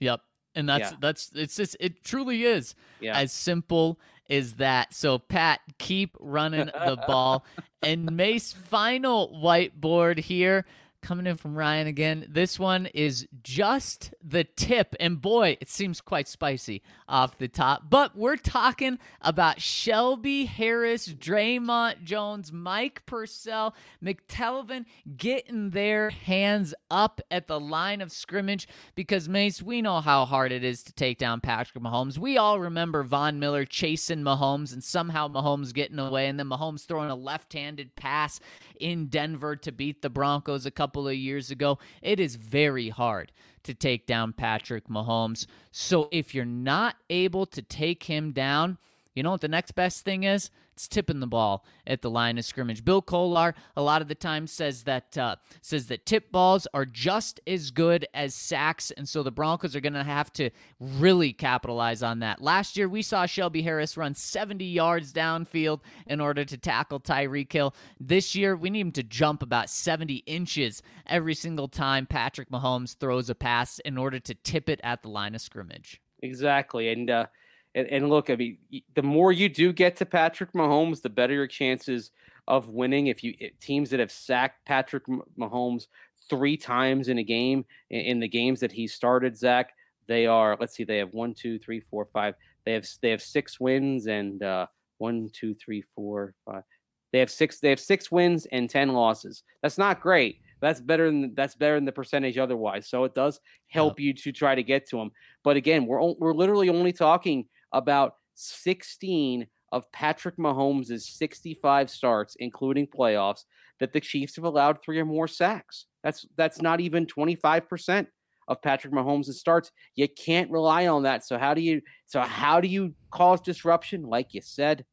Yep. And that's Yeah. that's it's just it truly is Yeah. as simple as that. So Pat, keep running the ball. and Mace final whiteboard here coming in from Ryan again. This one is just the tip. And boy, it seems quite spicy off the top. But we're talking about Shelby Harris, Dre'Mont Jones, Mike Purcell, McTelvin getting their hands up at the line of scrimmage because Mace, we know how hard it is to take down Patrick Mahomes. We all remember Von Miller chasing Mahomes and somehow Mahomes getting away and then Mahomes throwing a left-handed pass in Denver to beat the Broncos a couple of years ago. It is very hard to take down Patrick Mahomes. So if you're not able to take him down, you know what the next best thing is? It's tipping the ball at the line of scrimmage. Bill Kollar a lot of the time says that uh, says that tip balls are just as good as sacks, and so the Broncos are going to have to really capitalize on that. Last year we saw Shelby Harris run 70 yards downfield in order to tackle Tyreek Hill. This year we need him to jump about 70 inches every single time Patrick Mahomes throws a pass in order to tip it at the line of scrimmage. Exactly. And uh and, and look, I mean, the more you do get to Patrick Mahomes, the better your chances of winning. If you teams that have sacked Patrick Mahomes three times in a game in, the games that he started, Zac, they are. Let's see, they have one, two, three, four, five. They have they have six wins and uh, one, two, three, four, five. They have six. They have six wins and ten losses. That's not great. That's better than that's better than the percentage otherwise. So it does help you to try to get to them. But again, we're we're literally only talking about 16 of Patrick Mahomes' 65 starts, including playoffs, that the Chiefs have allowed three or more sacks. That's that's not even 25% of Patrick Mahomes' starts. You can't rely on that. So how do you so how do you cause disruption? Like you said,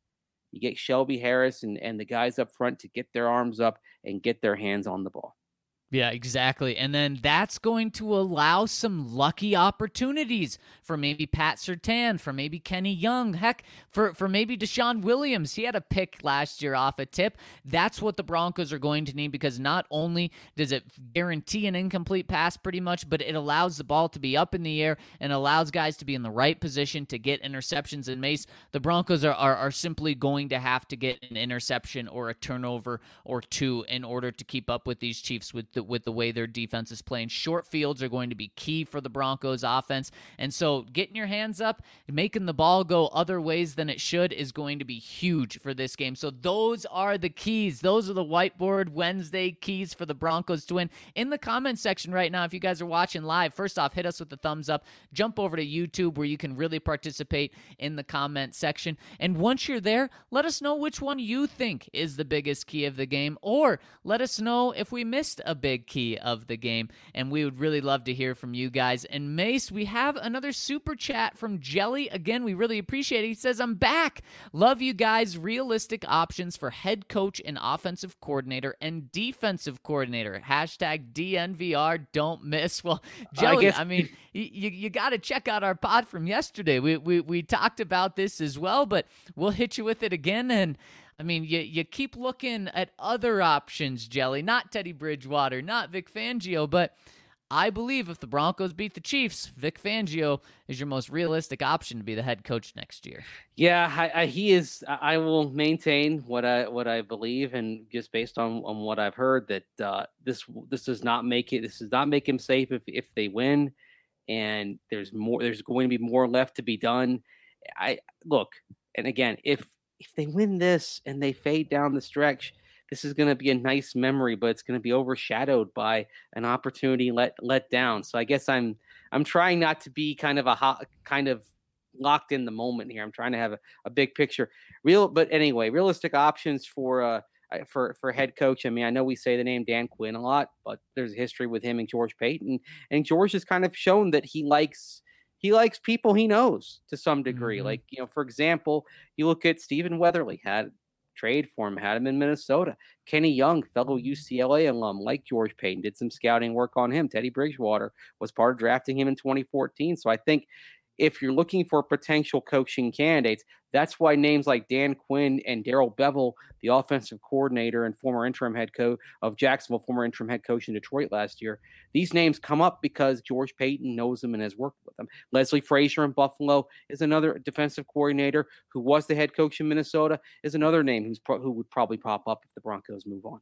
you get Shelby Harris and, and the guys up front to get their arms up and get their hands on the ball. Yeah, exactly. And then that's going to allow some lucky opportunities for maybe Pat Surtain, for maybe Kenny Young, heck, for, for maybe DeShawn Williams. He had a pick last year off a tip. That's what the Broncos are going to need because not only does it guarantee an incomplete pass pretty much, but it allows the ball to be up in the air and allows guys to be in the right position to get interceptions. And Mace, the Broncos are, are, are simply going to have to get an interception or a turnover or two in order to keep up with these Chiefs with the, with the way their defense is playing. Short fields are going to be key for the Broncos offense. And so getting your hands up, making the ball go other ways than it should is going to be huge for this game. So those are the keys. Those are the whiteboard Wednesday keys for the Broncos to win. In the comment section right now, if you guys are watching live, first off, hit us with the thumbs up. Jump over to YouTube where you can really participate in the comment section. And once you're there, let us know which one you think is the biggest key of the game, or let us know if we missed a big key of the game. And we would really love to hear from you guys. And Mace, we have another super chat from Jelly. Again, we really appreciate it. He says, I'm back. Love you guys. Realistic options for head coach and offensive coordinator and defensive coordinator. Hashtag DNVR. Don't miss. Well, Jelly, I, guess- I mean, you, you got to check out our pod from yesterday. We, we, we talked about this as well, but we'll hit you with it again. And I mean, you, you keep looking at other options, Jelly, not Teddy Bridgewater, not Vic Fangio, but I believe if the Broncos beat the Chiefs, Vic Fangio is your most realistic option to be the head coach next year. Yeah, I, I, he is. I will maintain what I what I believe, and just based on, on what I've heard, that uh, this this does not make it. This does not make him safe if if they win, and there's more. There's going to be more left to be done. I look, and again, if if they win this and they fade down the stretch, this is going to be a nice memory, but it's going to be overshadowed by an opportunity let let down. So I guess I'm I'm trying not to be kind of a hot, kind of locked in the moment here. I'm trying to have a, a big picture. Real, but anyway, realistic options for uh for for head coach. I mean, I know we say the name Dan Quinn a lot, but there's a history with him and George Paton, and George has kind of shown that he likes he likes people he knows to some degree. Mm-hmm. Like, you know, for example, you look at Stephen Weatherly, had trade for him, had him in Minnesota. Kenny Young, fellow UCLA alum, like George Paton, did some scouting work on him. Teddy Bridgewater was part of drafting him in 2014. So I think if you're looking for potential coaching candidates, that's why names like Dan Quinn and Darrell Bevell, the offensive coordinator and former interim head coach of Jacksonville, former interim head coach in Detroit last year, these names come up because George Paton knows them and has worked with them. Leslie Frazier in Buffalo is another defensive coordinator who was the head coach in Minnesota, is another name who's pro- who would probably pop up if the Broncos move on.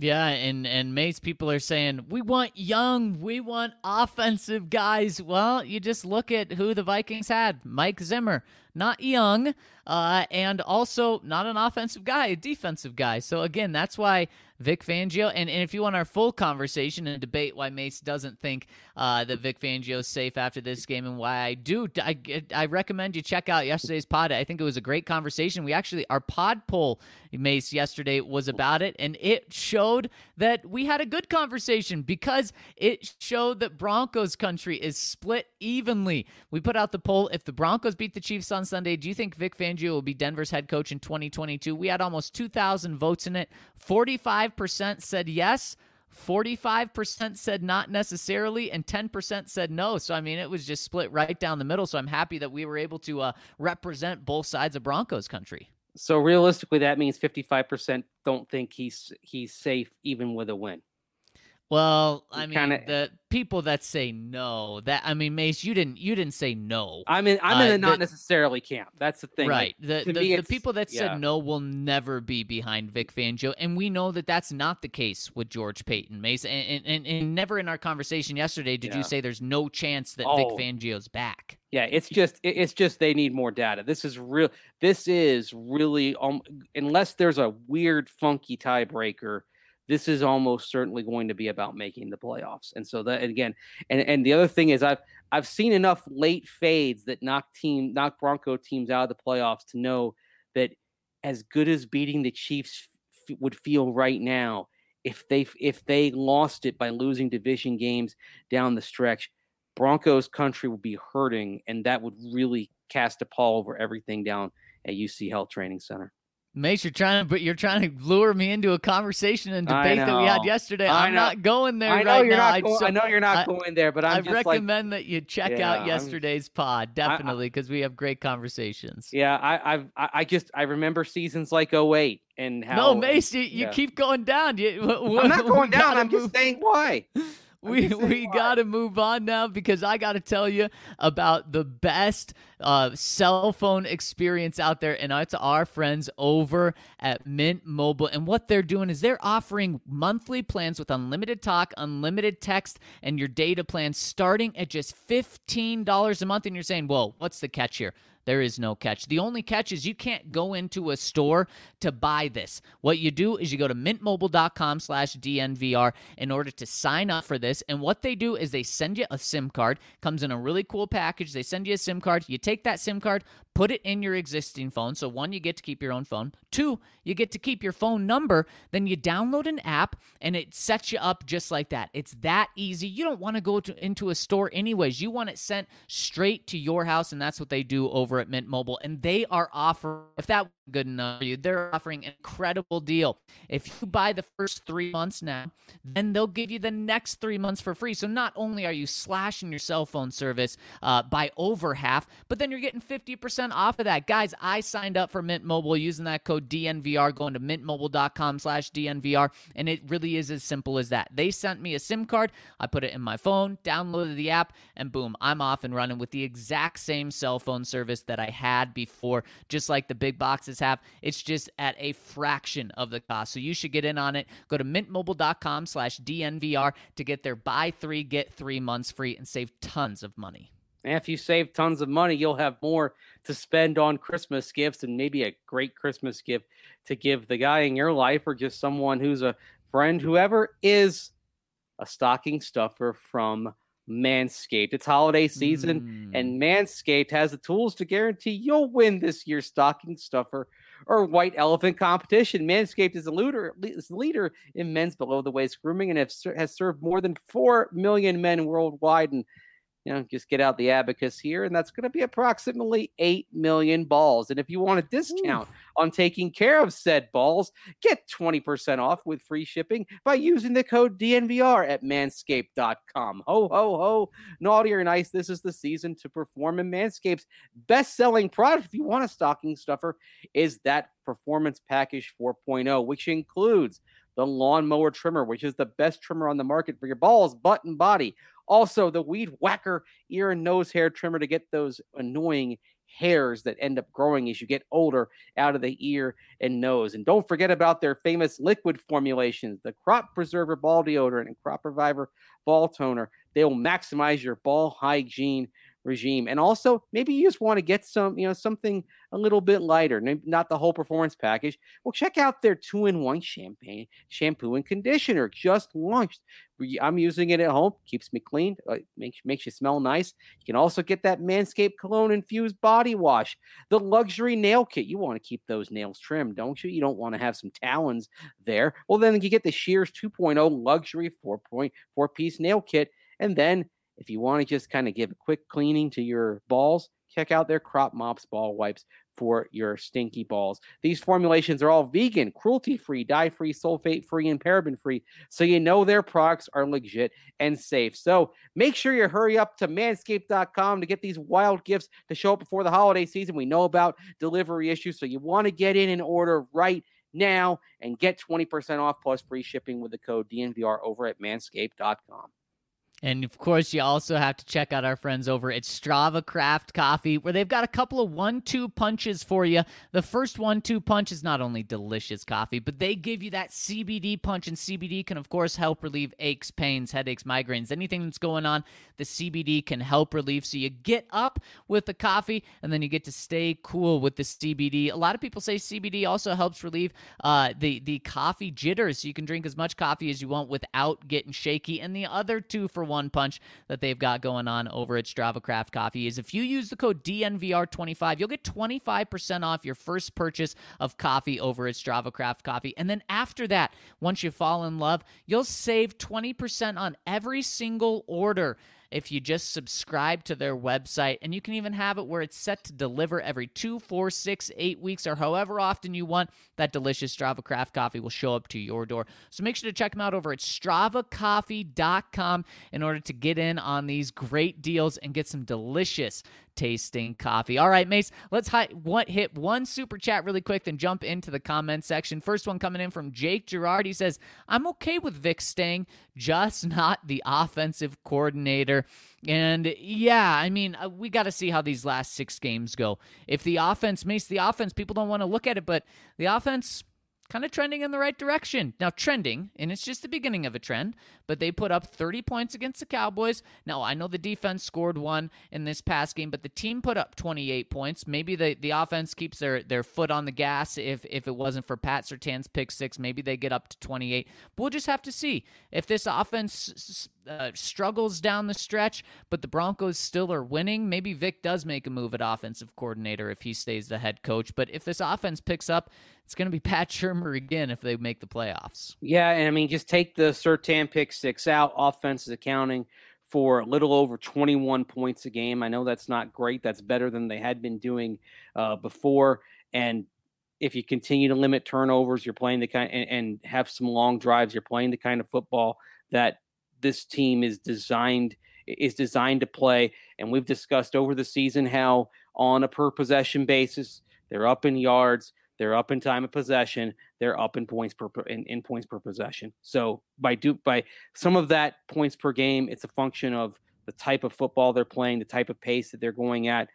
Yeah, and and Mace people are saying we want young, we want offensive guys. Well, you just look at who the Vikings had: Mike Zimmer, not young, uh, and also not an offensive guy, a defensive guy. So again, that's why Vic Fangio. And, and if you want our full conversation and debate why Mace doesn't think uh, that Vic Fangio is safe after this game and why I do, I, I recommend you check out yesterday's pod. I think it was a great conversation. We actually, our pod poll, Mace, yesterday was about it, and it showed that we had a good conversation because it showed that Broncos country is split evenly. We put out the poll if the Broncos beat the Chiefs on Sunday, do you think Vic Fangio will be Denver's head coach in 2022? We had almost 2,000 votes in it. 45% said yes. 45% said not necessarily, and 10% said no. So, I mean, it was just split right down the middle. So, I'm happy that we were able to uh, represent both sides of Broncos country. So, realistically, that means 55% don't think he's he's safe even with a win. Well, I mean, kinda, the people that say no, that I mean, Mace, you didn't you didn't say no. I'm in I'm in uh, a not the, necessarily camp. That's the thing, right? Like, the the, the people that yeah. said no will never be behind Vic Fangio, and we know that that's not the case with George Paton, Mace. And and, and, and never in our conversation yesterday did yeah. you say there's no chance that oh. Vic Fangio's back. Yeah, it's just it's just they need more data. This is real. This is really um unless there's a weird funky tiebreaker. This is almost certainly going to be about making the playoffs. And so that again, and and the other thing is I've I've seen enough late fades that knock team knock Bronco teams out of the playoffs to know that as good as beating the Chiefs f- would feel right now, if they if they lost it by losing division games down the stretch, Broncos country would be hurting, and that would really cast a pall over everything down at UC Health Training Center. Mace, you're trying to, but you're trying to lure me into a conversation and debate that we had yesterday. I am not going there I know right you're now. Not go- so, I know you're not I, going there, but I'm I recommend like, that you check yeah, out yesterday's I'm, pod definitely because we have great conversations. Yeah, I, I've, I just I remember seasons like 08 and how. No, Mace, you, you keep going down. You, I'm not going down. I'm move. just saying why. we we got to move on now because I got to tell you about the best uh, cell phone experience out there, and it's our friends over at Mint Mobile. And what they're doing is they're offering monthly plans with unlimited talk, unlimited text, and your data plan starting at just fifteen dollars a month. And you're saying, "Whoa, what's the catch here?" There is no catch. The only catch is you can't go into a store to buy this. What you do is you go to mintmobile.com slash DNVR in order to sign up for this. And what they do is they send you a SIM card. Comes in a really cool package. They send you a SIM card. You take that SIM card, put it in your existing phone. So one, you get to keep your own phone. Two, you get to keep your phone number. Then you download an app and it sets you up just like that. It's that easy. You don't want to go to, into a store anyways. You want it sent straight to your house. And that's what they do over at Mint Mobile, and they are offering, if that good enough for you, they're offering an incredible deal. If you buy the first three months now, then they'll give you the next three months for free. So not only are you slashing your cell phone service uh, by over half, but then you're getting 50% off of that. Guys, I signed up for Mint Mobile using that code DNVR, going to mintmobile.com slash DNVR, and it really is as simple as that. They sent me a SIM card, I put it in my phone, downloaded the app, and boom, I'm off and running with the exact same cell phone service that I had before, just like the big boxes have. It's just at a fraction of the cost. So you should get in on it. Go to mintmobile.com slash DNVR to get their buy three, get three months free and save tons of money. And if you save tons of money, you'll have more to spend on Christmas gifts and maybe a great Christmas gift to give the guy in your life or just someone who's a friend, whoever is a stocking stuffer from Manscaped. It's holiday season, mm. and Manscaped has the tools to guarantee you'll win this year's stocking stuffer or white elephant competition. Manscaped is a leader, is leader in men's below the waist grooming and has served more than 4 million men worldwide. And you know, just get out the abacus here, and that's going to be approximately 8 million balls. And if you want a discount Ooh. on taking care of said balls, get 20% off with free shipping by using the code DNVR at manscaped.com. Ho, ho, ho, naughty or nice, this is the season to perform. in Manscaped's best selling product, if you want a stocking stuffer, is that Performance Package 4.0, which includes the lawnmower trimmer, which is the best trimmer on the market for your balls, butt, and body also, the Weed Whacker ear and nose hair trimmer to get those annoying hairs that end up growing as you get older out of the ear and nose. And don't forget about their famous liquid formulations, the Crop Preserver Ball Deodorant and Crop Reviver Ball Toner. They will maximize your ball hygiene regime. And also, maybe you just want to get some, you know, something a little bit lighter, not the whole performance package. Well, check out their two-in-one champagne shampoo and conditioner just launched. I'm using it at home, keeps me clean, uh, makes makes you smell nice. You can also get that Manscaped cologne infused body wash, the luxury nail kit. You want to keep those nails trimmed, don't you? You don't want to have some talons there. Well, then you get the Shears 2.0 luxury 4.4 piece nail kit, and then if you want to just kind of give a quick cleaning to your balls, check out their Crop Mops ball wipes for your stinky balls. These formulations are all vegan, cruelty free, dye free, sulfate free, and paraben free. So you know their products are legit and safe. So make sure you hurry up to manscaped.com to get these wild gifts to show up before the holiday season. We know about delivery issues. So you want to get in and order right now and get 20% off plus free shipping with the code DNVR over at manscaped.com. And of course, you also have to check out our friends over at Strava Craft Coffee, where they've got a couple of one two punches for you. The first one two punch is not only delicious coffee, but they give you that CBD punch. And CBD can, of course, help relieve aches, pains, headaches, migraines, anything that's going on. The CBD can help relieve. So you get up with the coffee, and then you get to stay cool with the CBD. A lot of people say CBD also helps relieve uh, the, the coffee jitters. So you can drink as much coffee as you want without getting shaky. And the other two for one punch that they've got going on over at Strava Craft Coffee is if you use the code DNVR25, you'll get 25% off your first purchase of coffee over at Strava Craft Coffee. And then after that, once you fall in love, you'll save 20% on every single order if you just subscribe to their website. And you can even have it where it's set to deliver every two, four, six, eight weeks, or however often you want. That delicious Strava Craft coffee will show up to your door. So make sure to check them out over at stravacoffee.com in order to get in on these great deals and get some delicious tasting coffee. All right, Mace, let's hit, what, hit one super chat really quick, then jump into the comment section. First one coming in from Jake Gerard. He says, I'm okay with Vic staying, just not the offensive coordinator. And yeah, I mean, uh, we got to see how these last six games go. If the offense makes the offense, people don't want to look at it, but the offense kind of trending in the right direction. Now, trending, and it's just the beginning of a trend, but they put up 30 points against the Cowboys. Now, I know the defense scored one in this past game, but the team put up 28 points. Maybe the, the offense keeps their, their foot on the gas. If, if it wasn't for Pat Surtain's pick six, maybe they get up to 28. But we'll just have to see. If this offense uh, struggles down the stretch, but the Broncos still are winning, maybe Vic does make a move at offensive coordinator if he stays the head coach. But if this offense picks up, it's going to be Pat Shurmur again if they make the playoffs. Yeah, and I mean, just take the Surtain pick six out. Offense is accounting for a little over 21 points a game. I know that's not great. That's better than they had been doing uh, before. And if you continue to limit turnovers, you're playing the kind and, and have some long drives. You're playing the kind of football that this team is designed is designed to play. And we've discussed over the season how on a per possession basis, they're up in yards, they're up in time of possession, they're up in points per in, in points per possession. So by do by some of that points per game, it's a function of the type of football they're playing, the type of pace that they're going at.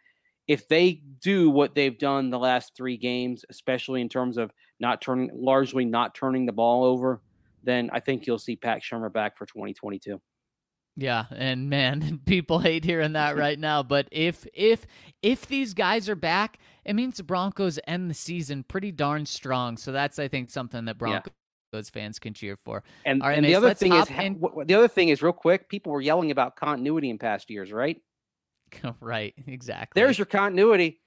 If they do what they've done the last three games, especially in terms of not turning largely not turning the ball over, then I think you'll see Pat Shurmur back for 2022. Yeah, and man, people hate hearing that right now. But if if if these guys are back, it means the Broncos end the season pretty darn strong. So that's I think something that Broncos yeah. fans can cheer for. And, and Mace, the other thing is in... the other thing is real quick. People were yelling about continuity in past years, right? right, exactly. There's your continuity.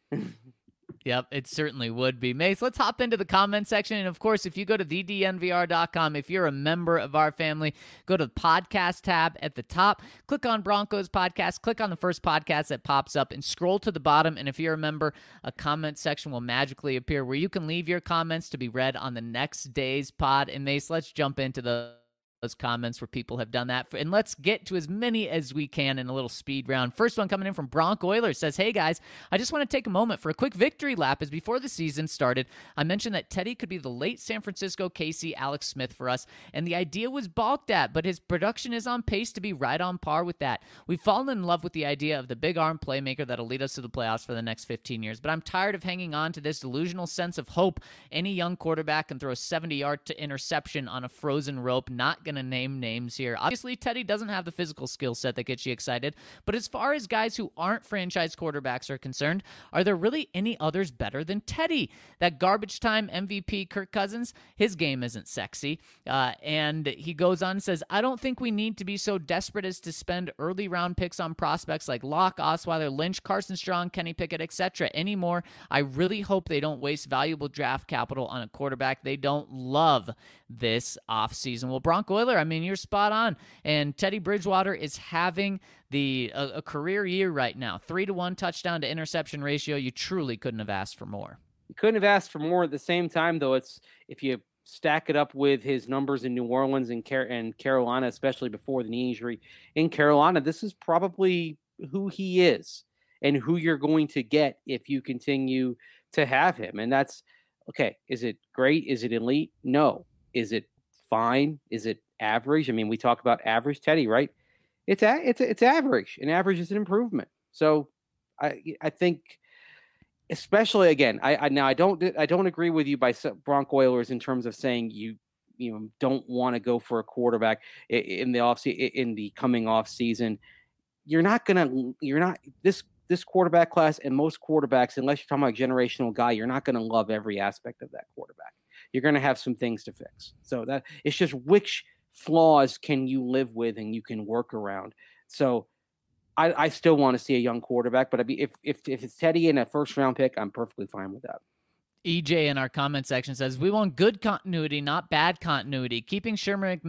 Yep, it certainly would be. Mace, let's hop into the comment section. And of course, if you go to thednvr.com, if you're a member of our family, go to the podcast tab at the top, click on Broncos podcast, click on the first podcast that pops up, and scroll to the bottom. And if you're a member, a comment section will magically appear where you can leave your comments to be read on the next day's pod. And Mace, let's jump into the those comments where people have done that. And let's get to as many as we can in a little speed round. First one coming in from Bronk Oilers says, Hey guys, I just want to take a moment for a quick victory lap as before the season started, I mentioned that Teddy could be the late San Francisco Casey Alex Smith for us, and the idea was balked at, but his production is on pace to be right on par with that. We've fallen in love with the idea of the big arm playmaker that'll lead us to the playoffs for the next 15 years, but I'm tired of hanging on to this delusional sense of hope any young quarterback can throw a 70 yard to interception on a frozen rope, not going to name names here. Obviously, Teddy doesn't have the physical skill set that gets you excited, but as far as guys who aren't franchise quarterbacks are concerned, are there really any others better than Teddy? That garbage time MVP, Kirk Cousins, his game isn't sexy. Uh, and he goes on and says, I don't think we need to be so desperate as to spend early round picks on prospects like Lock, Osweiler, Lynch, Carson Strong, Kenny Pickett, etc. anymore. I really hope they don't waste valuable draft capital on a quarterback they don't love this offseason. Well, Bronco Oiler, I mean, you're spot on. And Teddy Bridgewater is having the a, a career year right now. Three to one touchdown to interception ratio. You truly couldn't have asked for more. You couldn't have asked for more. At the same time, though, it's if you stack it up with his numbers in New Orleans and, Car- and Carolina, especially before the knee injury in Carolina, this is probably who he is and who you're going to get if you continue to have him. And that's okay. Is it great? Is it elite? No. Is it fine? Is it average? I mean, we talk about average Teddy, right? it's a, it's it's average, and average is an improvement. So I I think especially again, I, I now I don't I don't agree with you by Bronco Oilers in terms of saying you you know don't want to go for a quarterback in the off in the coming off season. You're not gonna you're not this this quarterback class and most quarterbacks, unless you're talking about generational guy, you're not gonna love every aspect of that quarterback. You're gonna have some things to fix. So that it's just which flaws can you live with and you can work around. So I, I still want to see a young quarterback, but I mean, if if if it's Teddy in a first round pick, I'm perfectly fine with that. EJ in our comment section says, We want good continuity, not bad continuity. Keeping Shurmur,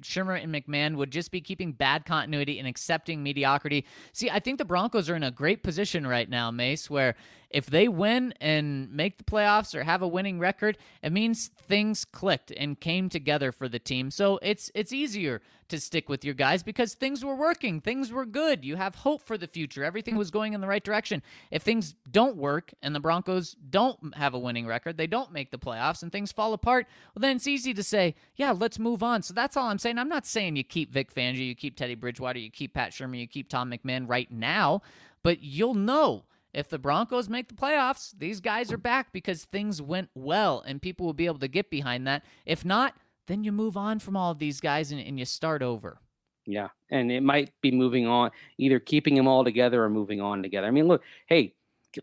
Shurmur and McMahon would just be keeping bad continuity and accepting mediocrity. See, I think the Broncos are in a great position right now, Mace, where if they win and make the playoffs or have a winning record, it means things clicked and came together for the team. So it's it's easier to stick with your guys because things were working, things were good. You have hope for the future. Everything was going in the right direction. If things don't work and the Broncos don't have a winning record, they don't make the playoffs and things fall apart, well then it's easy to say, yeah, let's move on. So that's all I'm saying. I'm not saying you keep Vic Fangio, you keep Teddy Bridgewater, you keep Pat Shurmur, you keep Tom McMahon right now, but you'll know if the Broncos make the playoffs, these guys are back because things went well and people will be able to get behind that. If not, then you move on from all of these guys and, and you start over. Yeah. And it might be moving on, either keeping them all together or moving on together. I mean, look, hey,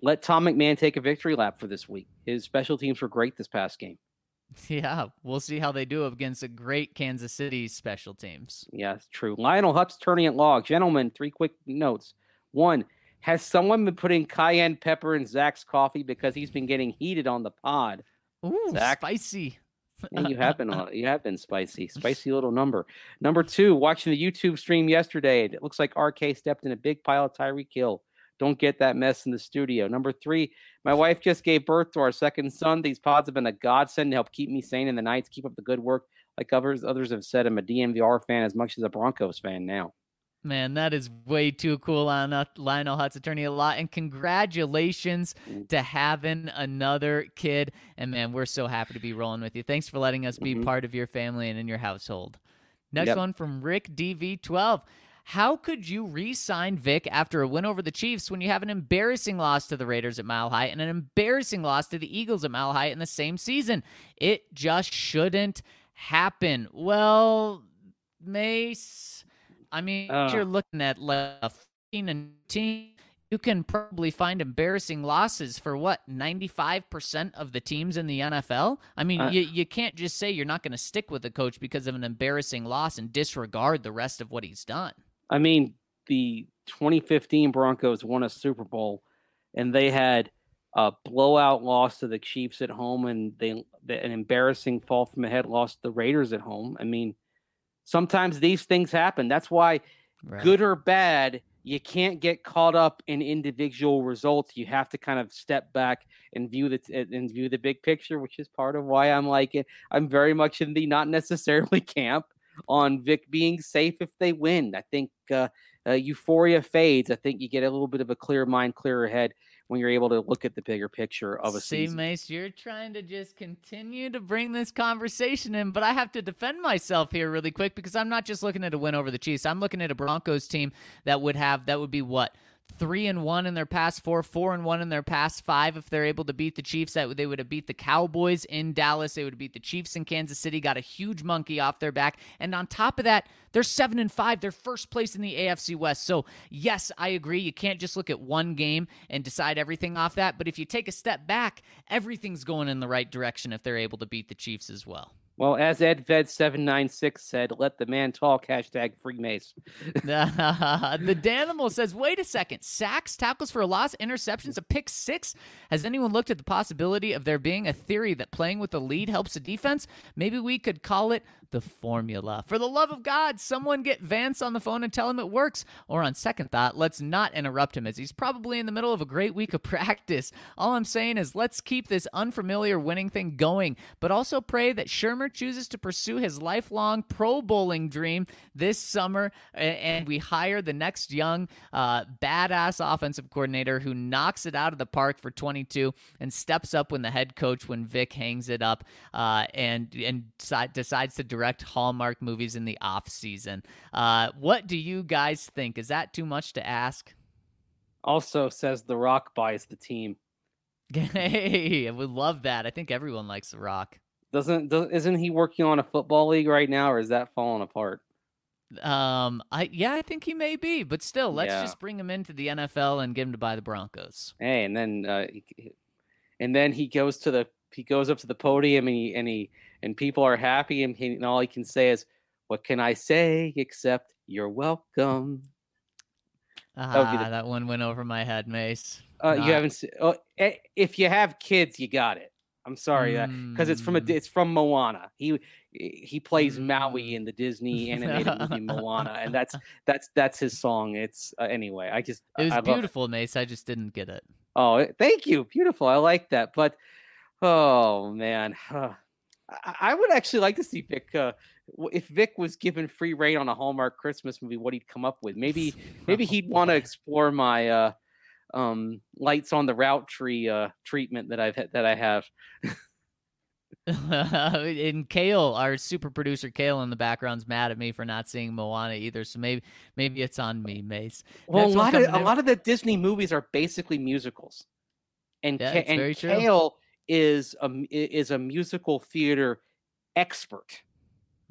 let Tom McMahon take a victory lap for this week. His special teams were great this past game. Yeah, we'll see how they do against a great Kansas City special teams. Yes, true. Lionel Hutz turning at log. Gentlemen, three quick notes. One, has someone been putting cayenne pepper in Zac's coffee because he's been getting heated on the pod? Ooh, Zac. spicy. yeah, you have been you have been spicy, spicy little number. Number two, watching the YouTube stream yesterday, it looks like RK stepped in a big pile of Tyreek Hill. Don't get that mess in the studio. Number three, my wife just gave birth to our second son. These pods have been a godsend to help keep me sane in the nights. Keep up the good work. Like others, others have said, I'm a DNVR fan as much as a Broncos fan now. Man, that is way too cool on Lionel Hutz attorney a lot. And congratulations to having another kid. And man, we're so happy to be rolling with you. Thanks for letting us be mm-hmm. part of your family and in your household. Next yep. one from Rick DV12. How could you re sign Vic after a win over the Chiefs when you have an embarrassing loss to the Raiders at Mile High and an embarrassing loss to the Eagles at Mile High in the same season? It just shouldn't happen. Well, Mace I mean, you're looking at like a 15 and team. You can probably find embarrassing losses for what 95% of the teams in the NFL. I mean, uh, you you can't just say you're not going to stick with the coach because of an embarrassing loss and disregard the rest of what he's done. I mean, the 2015 Broncos won a Super Bowl, and they had a blowout loss to the Chiefs at home, and they an embarrassing fall from ahead loss to the Raiders at home. I mean sometimes these things happen. That's why, right. good or bad, you can't get caught up in individual results. You have to kind of step back and view the and view the big picture, which is part of why I'm like it. I'm very much in the not necessarily camp on Vic being safe if they win. I think uh, uh, euphoria fades. I think you get a little bit of a clear mind, clearer head when you're able to look at the bigger picture of a See, season. Mace, you're trying to just continue to bring this conversation in, but I have to defend myself here really quick because I'm not just looking at a win over the Chiefs. I'm looking at a Broncos team that would have that would be what three and one in their past four, four and one in their past five. If they're able to beat the Chiefs, that they would have beat the Cowboys in Dallas. They would have beat the Chiefs in Kansas City. Got a huge monkey off their back, and on top of that, they're seven and five. They're first place in the AFC West. So yes, I agree. You can't just look at one game and decide everything off that. But if you take a step back, everything's going in the right direction if they're able to beat the Chiefs as well. Well, as EdVed796 said, let the man talk. Hashtag free mace. the Danimal says, wait a second. Sacks, tackles for a loss, interceptions, a pick six? Has anyone looked at the possibility of there being a theory that playing with the lead helps the defense? Maybe we could call it the formula. For the love of God, someone get Vance on the phone and tell him it works. Or on second thought, let's not interrupt him as he's probably in the middle of a great week of practice. All I'm saying is let's keep this unfamiliar winning thing going, but also pray that Shurmur chooses to pursue his lifelong pro bowling dream this summer and we hire the next young uh, badass offensive coordinator who knocks it out of the park for 22 and steps up when the head coach when Vic hangs it up uh, and and decides to direct Hallmark movies in the off season. Uh, what do you guys think? Is that too much to ask? Also says The Rock buys the team. Hey, I would love that. I think everyone likes The Rock. Doesn't doesn't isn't he working on a football league right now, or is that falling apart? Um, I yeah, I think he may be, but still, let's Yeah. just bring him into the NFL and get him to buy the Broncos. Hey, and then uh, he- and then he goes to the he goes up to the podium and he and he and people are happy and, he, and all he can say is, "What can I say except you're welcome." Ah, be the- that one went over my head, Mace. Uh, Not- you haven't. se- Oh, eh, if you have kids, you got it. I'm sorry that because it's from a Mm. it's from Moana. He he plays Maui Mm. in the Disney animated movie Moana, and that's that's that's his song. It's uh, anyway. I just It was I love beautiful, Mace. I just didn't get it. Oh, eh, thank you. Beautiful. I like that. But oh man, I, I would actually like to see Vic. Uh, if Vic was given free reign on a Hallmark Christmas movie, what he'd come up with? Maybe maybe he'd want to explore my uh, um, lights on the route tree uh, treatment that I've had, that I have. and Kale, our super producer Kale in the background's mad at me for not seeing Moana either. So maybe maybe it's on me, Mace. Well, a lot of a lot of the Disney movies are basically musicals, and Yeah, Ka- and. Kale is a is a musical theater expert.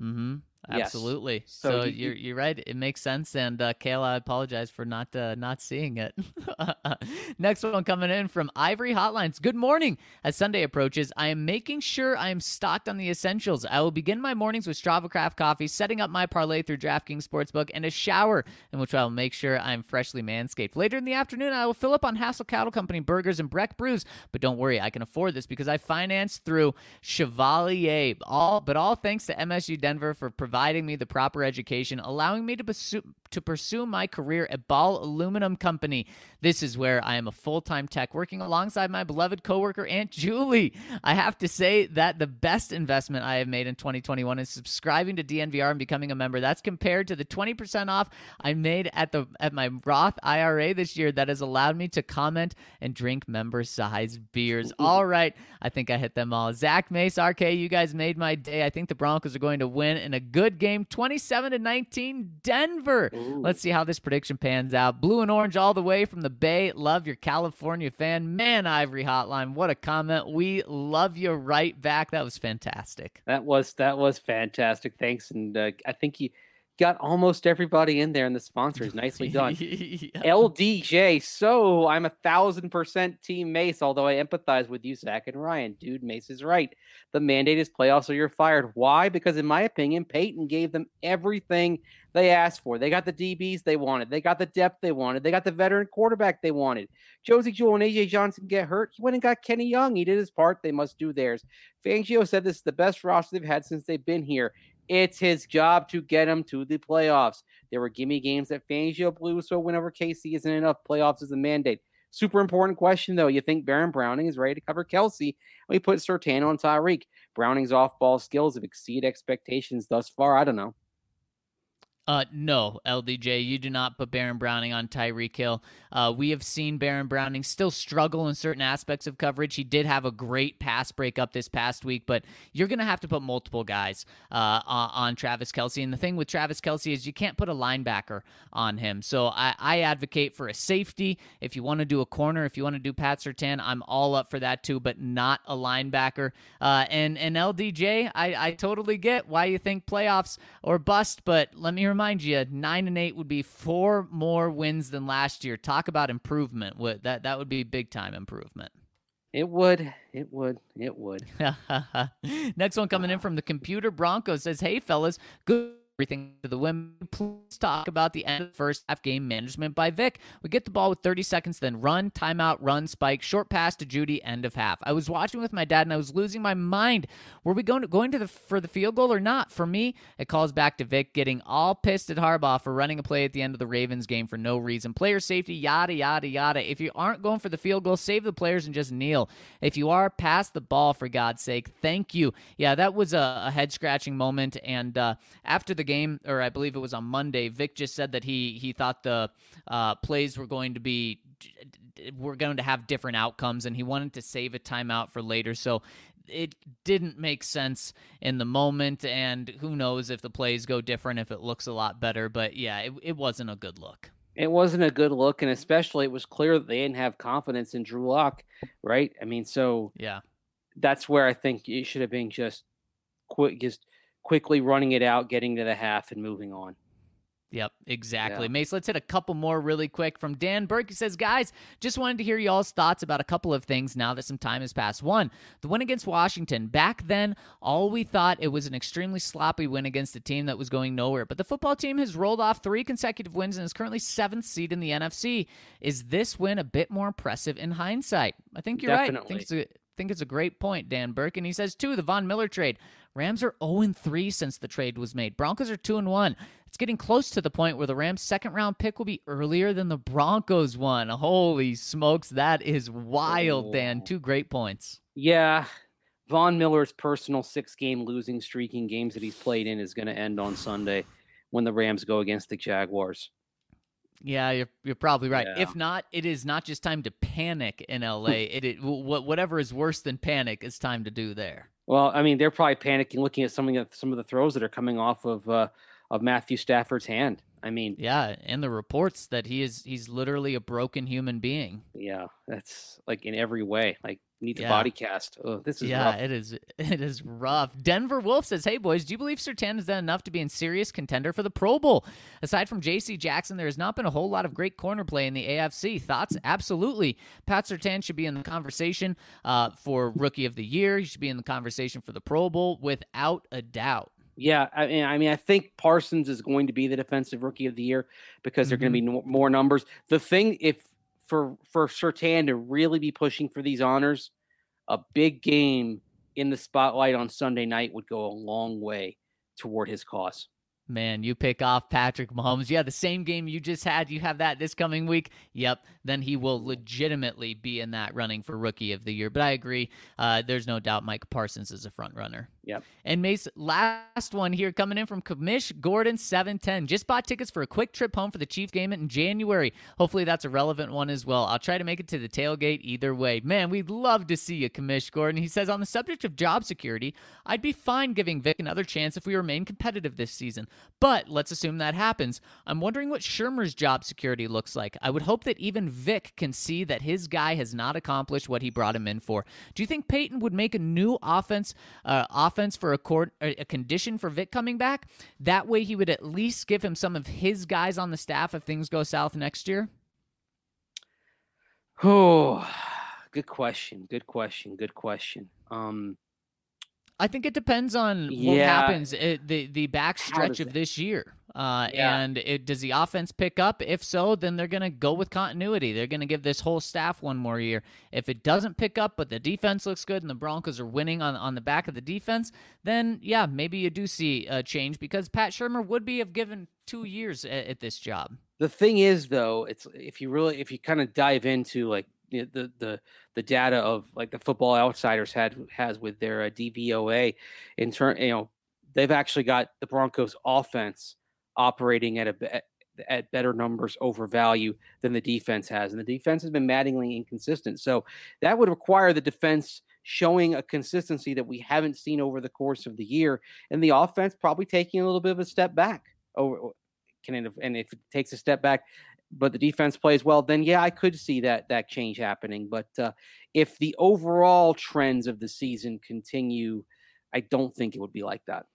Mm-hmm. Yes. Absolutely. So So, you- you- you're you're right. It makes sense. And uh, Kayla, I apologize for not uh, not seeing it. Next one coming in from Ivory Hotlines. Good morning. As Sunday approaches, I am making sure I am stocked on the essentials. I will begin my mornings with Strava Craft coffee, setting up my parlay through DraftKings Sportsbook, and a shower in which I will make sure I am freshly manscaped. Later in the afternoon, I will fill up on Hassel Cattle Company burgers and Breck brews. But don't worry, I can afford this because I finance through Chevalier. All but all thanks to MSU Denver for providing me the proper education, allowing me to pursue to pursue my career at Ball Aluminum Company. This is where I am a full-time tech working alongside my beloved coworker Aunt Julie. I have to say that the best investment I have made in 2021 is subscribing to DNVR and becoming a member. That's compared to the 20% off I made at the at my Roth IRA this year that has allowed me to comment and drink member-sized beers. All right, I think I hit them all. Zac Mace, RK, you guys made my day. I think the Broncos are going to win in a good game, 27 to 19, Denver. Let's see how this prediction pans out. Blue and orange all the way from the Bay. Love your California fan. Man, Ivory Hotline, what a comment. We love you right back. That was fantastic. That was that was fantastic. Thanks, and uh, I think you got almost everybody in there and the sponsors. Nicely done. Yeah. LDJ. So I'm a thousand percent team Mace, although I empathize with you, Zac and Ryan. Dude, Mace is right. The mandate is playoffs or you're fired. Why? Because in my opinion, Paton gave them everything they asked for. They got the DBs they wanted. They got the depth they wanted. They got the veteran quarterback they wanted. Josey Jewell and AJ Johnson get hurt. He went and got Kenny Young. He did his part. They must do theirs. Fangio said this is the best roster they've had since they've been here. It's his job to get him to the playoffs. There were gimme games that Fangio blew, so win over KC isn't enough. Playoffs is a mandate. Super important question, though. You think Baron Browning is ready to cover Kelce? We put Surtain on Tyreek. Browning's off ball skills have exceeded expectations thus far. I don't know. Uh, no, LDJ, you do not put Baron Browning on Tyreek Hill. Uh, we have seen Baron Browning still struggle in certain aspects of coverage. He did have a great pass breakup this past week, but you're going to have to put multiple guys uh, on, Travis Kelce. And the thing with Travis Kelce is you can't put a linebacker on him. So I, I advocate for a safety. If you want to do a corner, if you want to do Pat Surtain, I'm all up for that too, but not a linebacker. Uh, and, and LDJ, I, I totally get why you think playoffs or bust, but let me remind you, nine and eight would be four more wins than last year. Talk about improvement. Would that that would be big time improvement. It would. It would. It would. Next one coming in from the computer Bronco says, "Hey fellas, good." Everything to the women. Please talk about the end of the first half game management by Vic. We get the ball with 30 seconds, then run, timeout, run, spike, short pass to Jeudy, end of half. I was watching with my dad and I was losing my mind. Were we going to going to the for the field goal or not? For me, it calls back to Vic getting all pissed at Harbaugh for running a play at the end of the Ravens game for no reason. Player safety, yada yada yada. If you aren't going for the field goal, save the players and just kneel. If you are, pass the ball for God's sake. Thank you. Yeah, that was a, a head scratching moment. And uh, after the game, or I believe it was on Monday, Vic just said that he he thought the uh, plays were going to be were going to have different outcomes, and he wanted to save a timeout for later. So it didn't make sense in the moment, and who knows if the plays go different, if it looks a lot better. But yeah, it, it wasn't a good look. It wasn't a good look, and especially it was clear that they didn't have confidence in Drew Lock, right? I mean, so yeah, that's where I think it should have been just quick, just quickly running it out, getting to the half, and moving on. Yep, exactly. Yeah. Mace, let's hit a couple more really quick from Dan Burke. He says, Guys, just wanted to hear y'all's thoughts about a couple of things now that some time has passed. One, the win against Washington. Back then, all we thought it was an extremely sloppy win against a team that was going nowhere. But the football team has rolled off three consecutive wins and is currently seventh seed in the NFC. Is this win a bit more impressive in hindsight? I think you're Definitely. right. I think it's a think it's a great point, Dan Burke. And he says, too, the Von Miller trade. Rams are 0 3 since the trade was made. Broncos are 2 1. It's getting close to the point where the Rams' second round pick will be earlier than the Broncos one. Holy smokes, that is wild, oh. Dan. Two great points. Yeah. Von Miller's personal six game losing streak in games that he's played in is going to end on Sunday when the Rams go against the Jaguars. Yeah, you're you're probably right. Yeah. If not, it is not just time to panic in LA. it, it whatever is worse than panic is time to do there. Well, I mean, they're probably panicking looking at some of some of the throws that are coming off of uh, of Matthew Stafford's hand. I mean, yeah, and the reports that he is he's literally a broken human being. Yeah, that's like in every way. Like needs yeah. a body cast. Oh, this is yeah, rough. it is. It is rough. Denver Wolf says, "Hey boys, do you believe Surtain has done enough to be in serious contender for the Pro Bowl? Aside from J.C. Jackson, there has not been a whole lot of great corner play in the AFC. Thoughts? Absolutely. Pat Surtain should be in the conversation uh, for Rookie of the Year. He should be in the conversation for the Pro Bowl without a doubt." Yeah, I mean, I mean, I think Parsons is going to be the defensive rookie of the year because mm-hmm. there are going to be no, more numbers. The thing, if for for Surtain to really be pushing for these honors, a big game in the spotlight on Sunday night would go a long way toward his cause. Man, you pick off Patrick Mahomes. Yeah, the same game you just had, you have that this coming week. Yep, then he will legitimately be in that running for Rookie of the Year. But I agree, uh, there's no doubt Micah Parsons is a front runner. Yep. And Mace, last one here coming in from Kamish Gordon 710. Just bought tickets for a quick trip home for the Chief game in January. Hopefully that's a relevant one as well. I'll try to make it to the tailgate either way. Man, we'd love to see you, Kamish Gordon. He says on the subject of job security, I'd be fine giving Vic another chance if we remain competitive this season. But let's assume that happens. I'm wondering what Shurmur's job security looks like. I would hope that even Vic can see that his guy has not accomplished what he brought him in for. Do you think Paton would make a new offense uh, offense for a court a condition for Vic coming back. That way, he would at least give him some of his guys on the staff if things go south next year. Oh, good question. Good question. Good question. Um, I think it depends on yeah. what happens it, the the back stretch of this year. Uh, yeah. And it, does the offense pick up? If so, then they're going to go with continuity. They're going to give this whole staff one more year. If it doesn't pick up, but the defense looks good and the Broncos are winning on on the back of the defense, then yeah, maybe you do see a change because Pat Shurmur would be have given two years at, at this job. The thing is, though, it's if you really if you kind of dive into like the the the data of like the football outsiders had has with their uh, DVOA in turn you know they've actually got the Broncos offense operating at a at better numbers over value than the defense has and the defense has been maddeningly inconsistent so that would require the defense showing a consistency that we haven't seen over the course of the year and the offense probably taking a little bit of a step back over can it, and if it takes a step back but the defense plays well, then yeah, I could see that that change happening. But uh, if the overall trends of the season continue, I don't think it would be like that.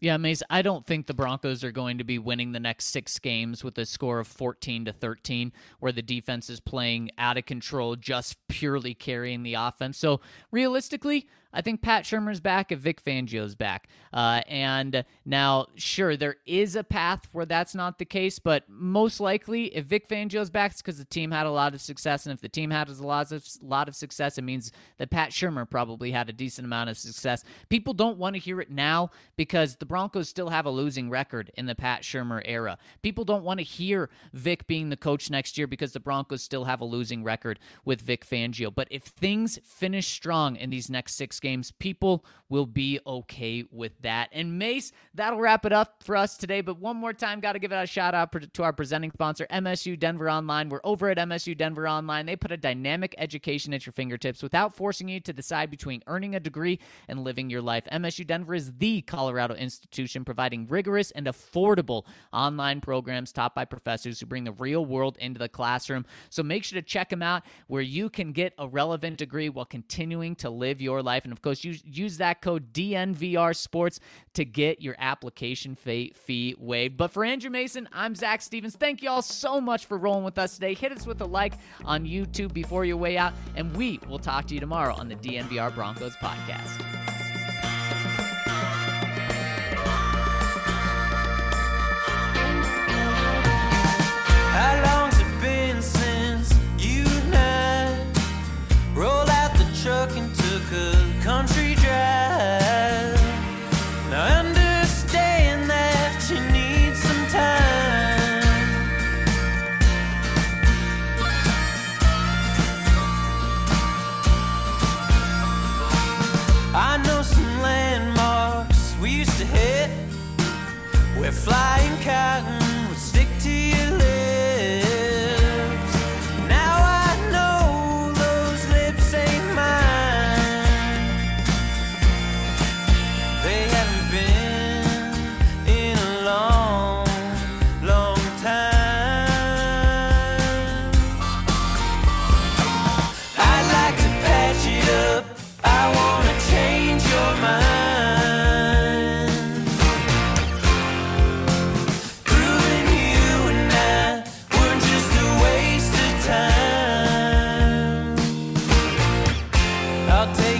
Yeah, Mace, I don't think the Broncos are going to be winning the next six games with a score of 14 to 13, where the defense is playing out of control, just purely carrying the offense. So realistically, I think Pat Shurmur's back if Vic Fangio's back. Uh, and now, sure, there is a path where that's not the case, but most likely, if Vic Fangio's back, it's because the team had a lot of success. And if the team had a lot of, lot of success, it means that Pat Shurmur probably had a decent amount of success. People don't want to hear it now because the Broncos still have a losing record in the Pat Shurmur era. People don't want to hear Vic being the coach next year because the Broncos still have a losing record with Vic Fangio. But if things finish strong in these next six games, people will be okay with that. And Mace, that'll wrap it up for us today. But one more time, got to give it a shout out to our presenting sponsor, MSU Denver Online. We're over at MSU Denver Online. They put a dynamic education at your fingertips without forcing you to decide between earning a degree and living your life. MSU Denver is the Colorado institution providing rigorous and affordable online programs taught by professors who bring the real world into the classroom. So make sure to check them out where you can get a relevant degree while continuing to live your life. And of course, use, use that code DNVR Sports to get your application fee, fee waived. But for Andrew Mason, I'm Zac Stevens. Thank you all so much for rolling with us today. Hit us with a like on YouTube before your way out, and we will talk to you tomorrow on the DNVR Broncos podcast. I'll take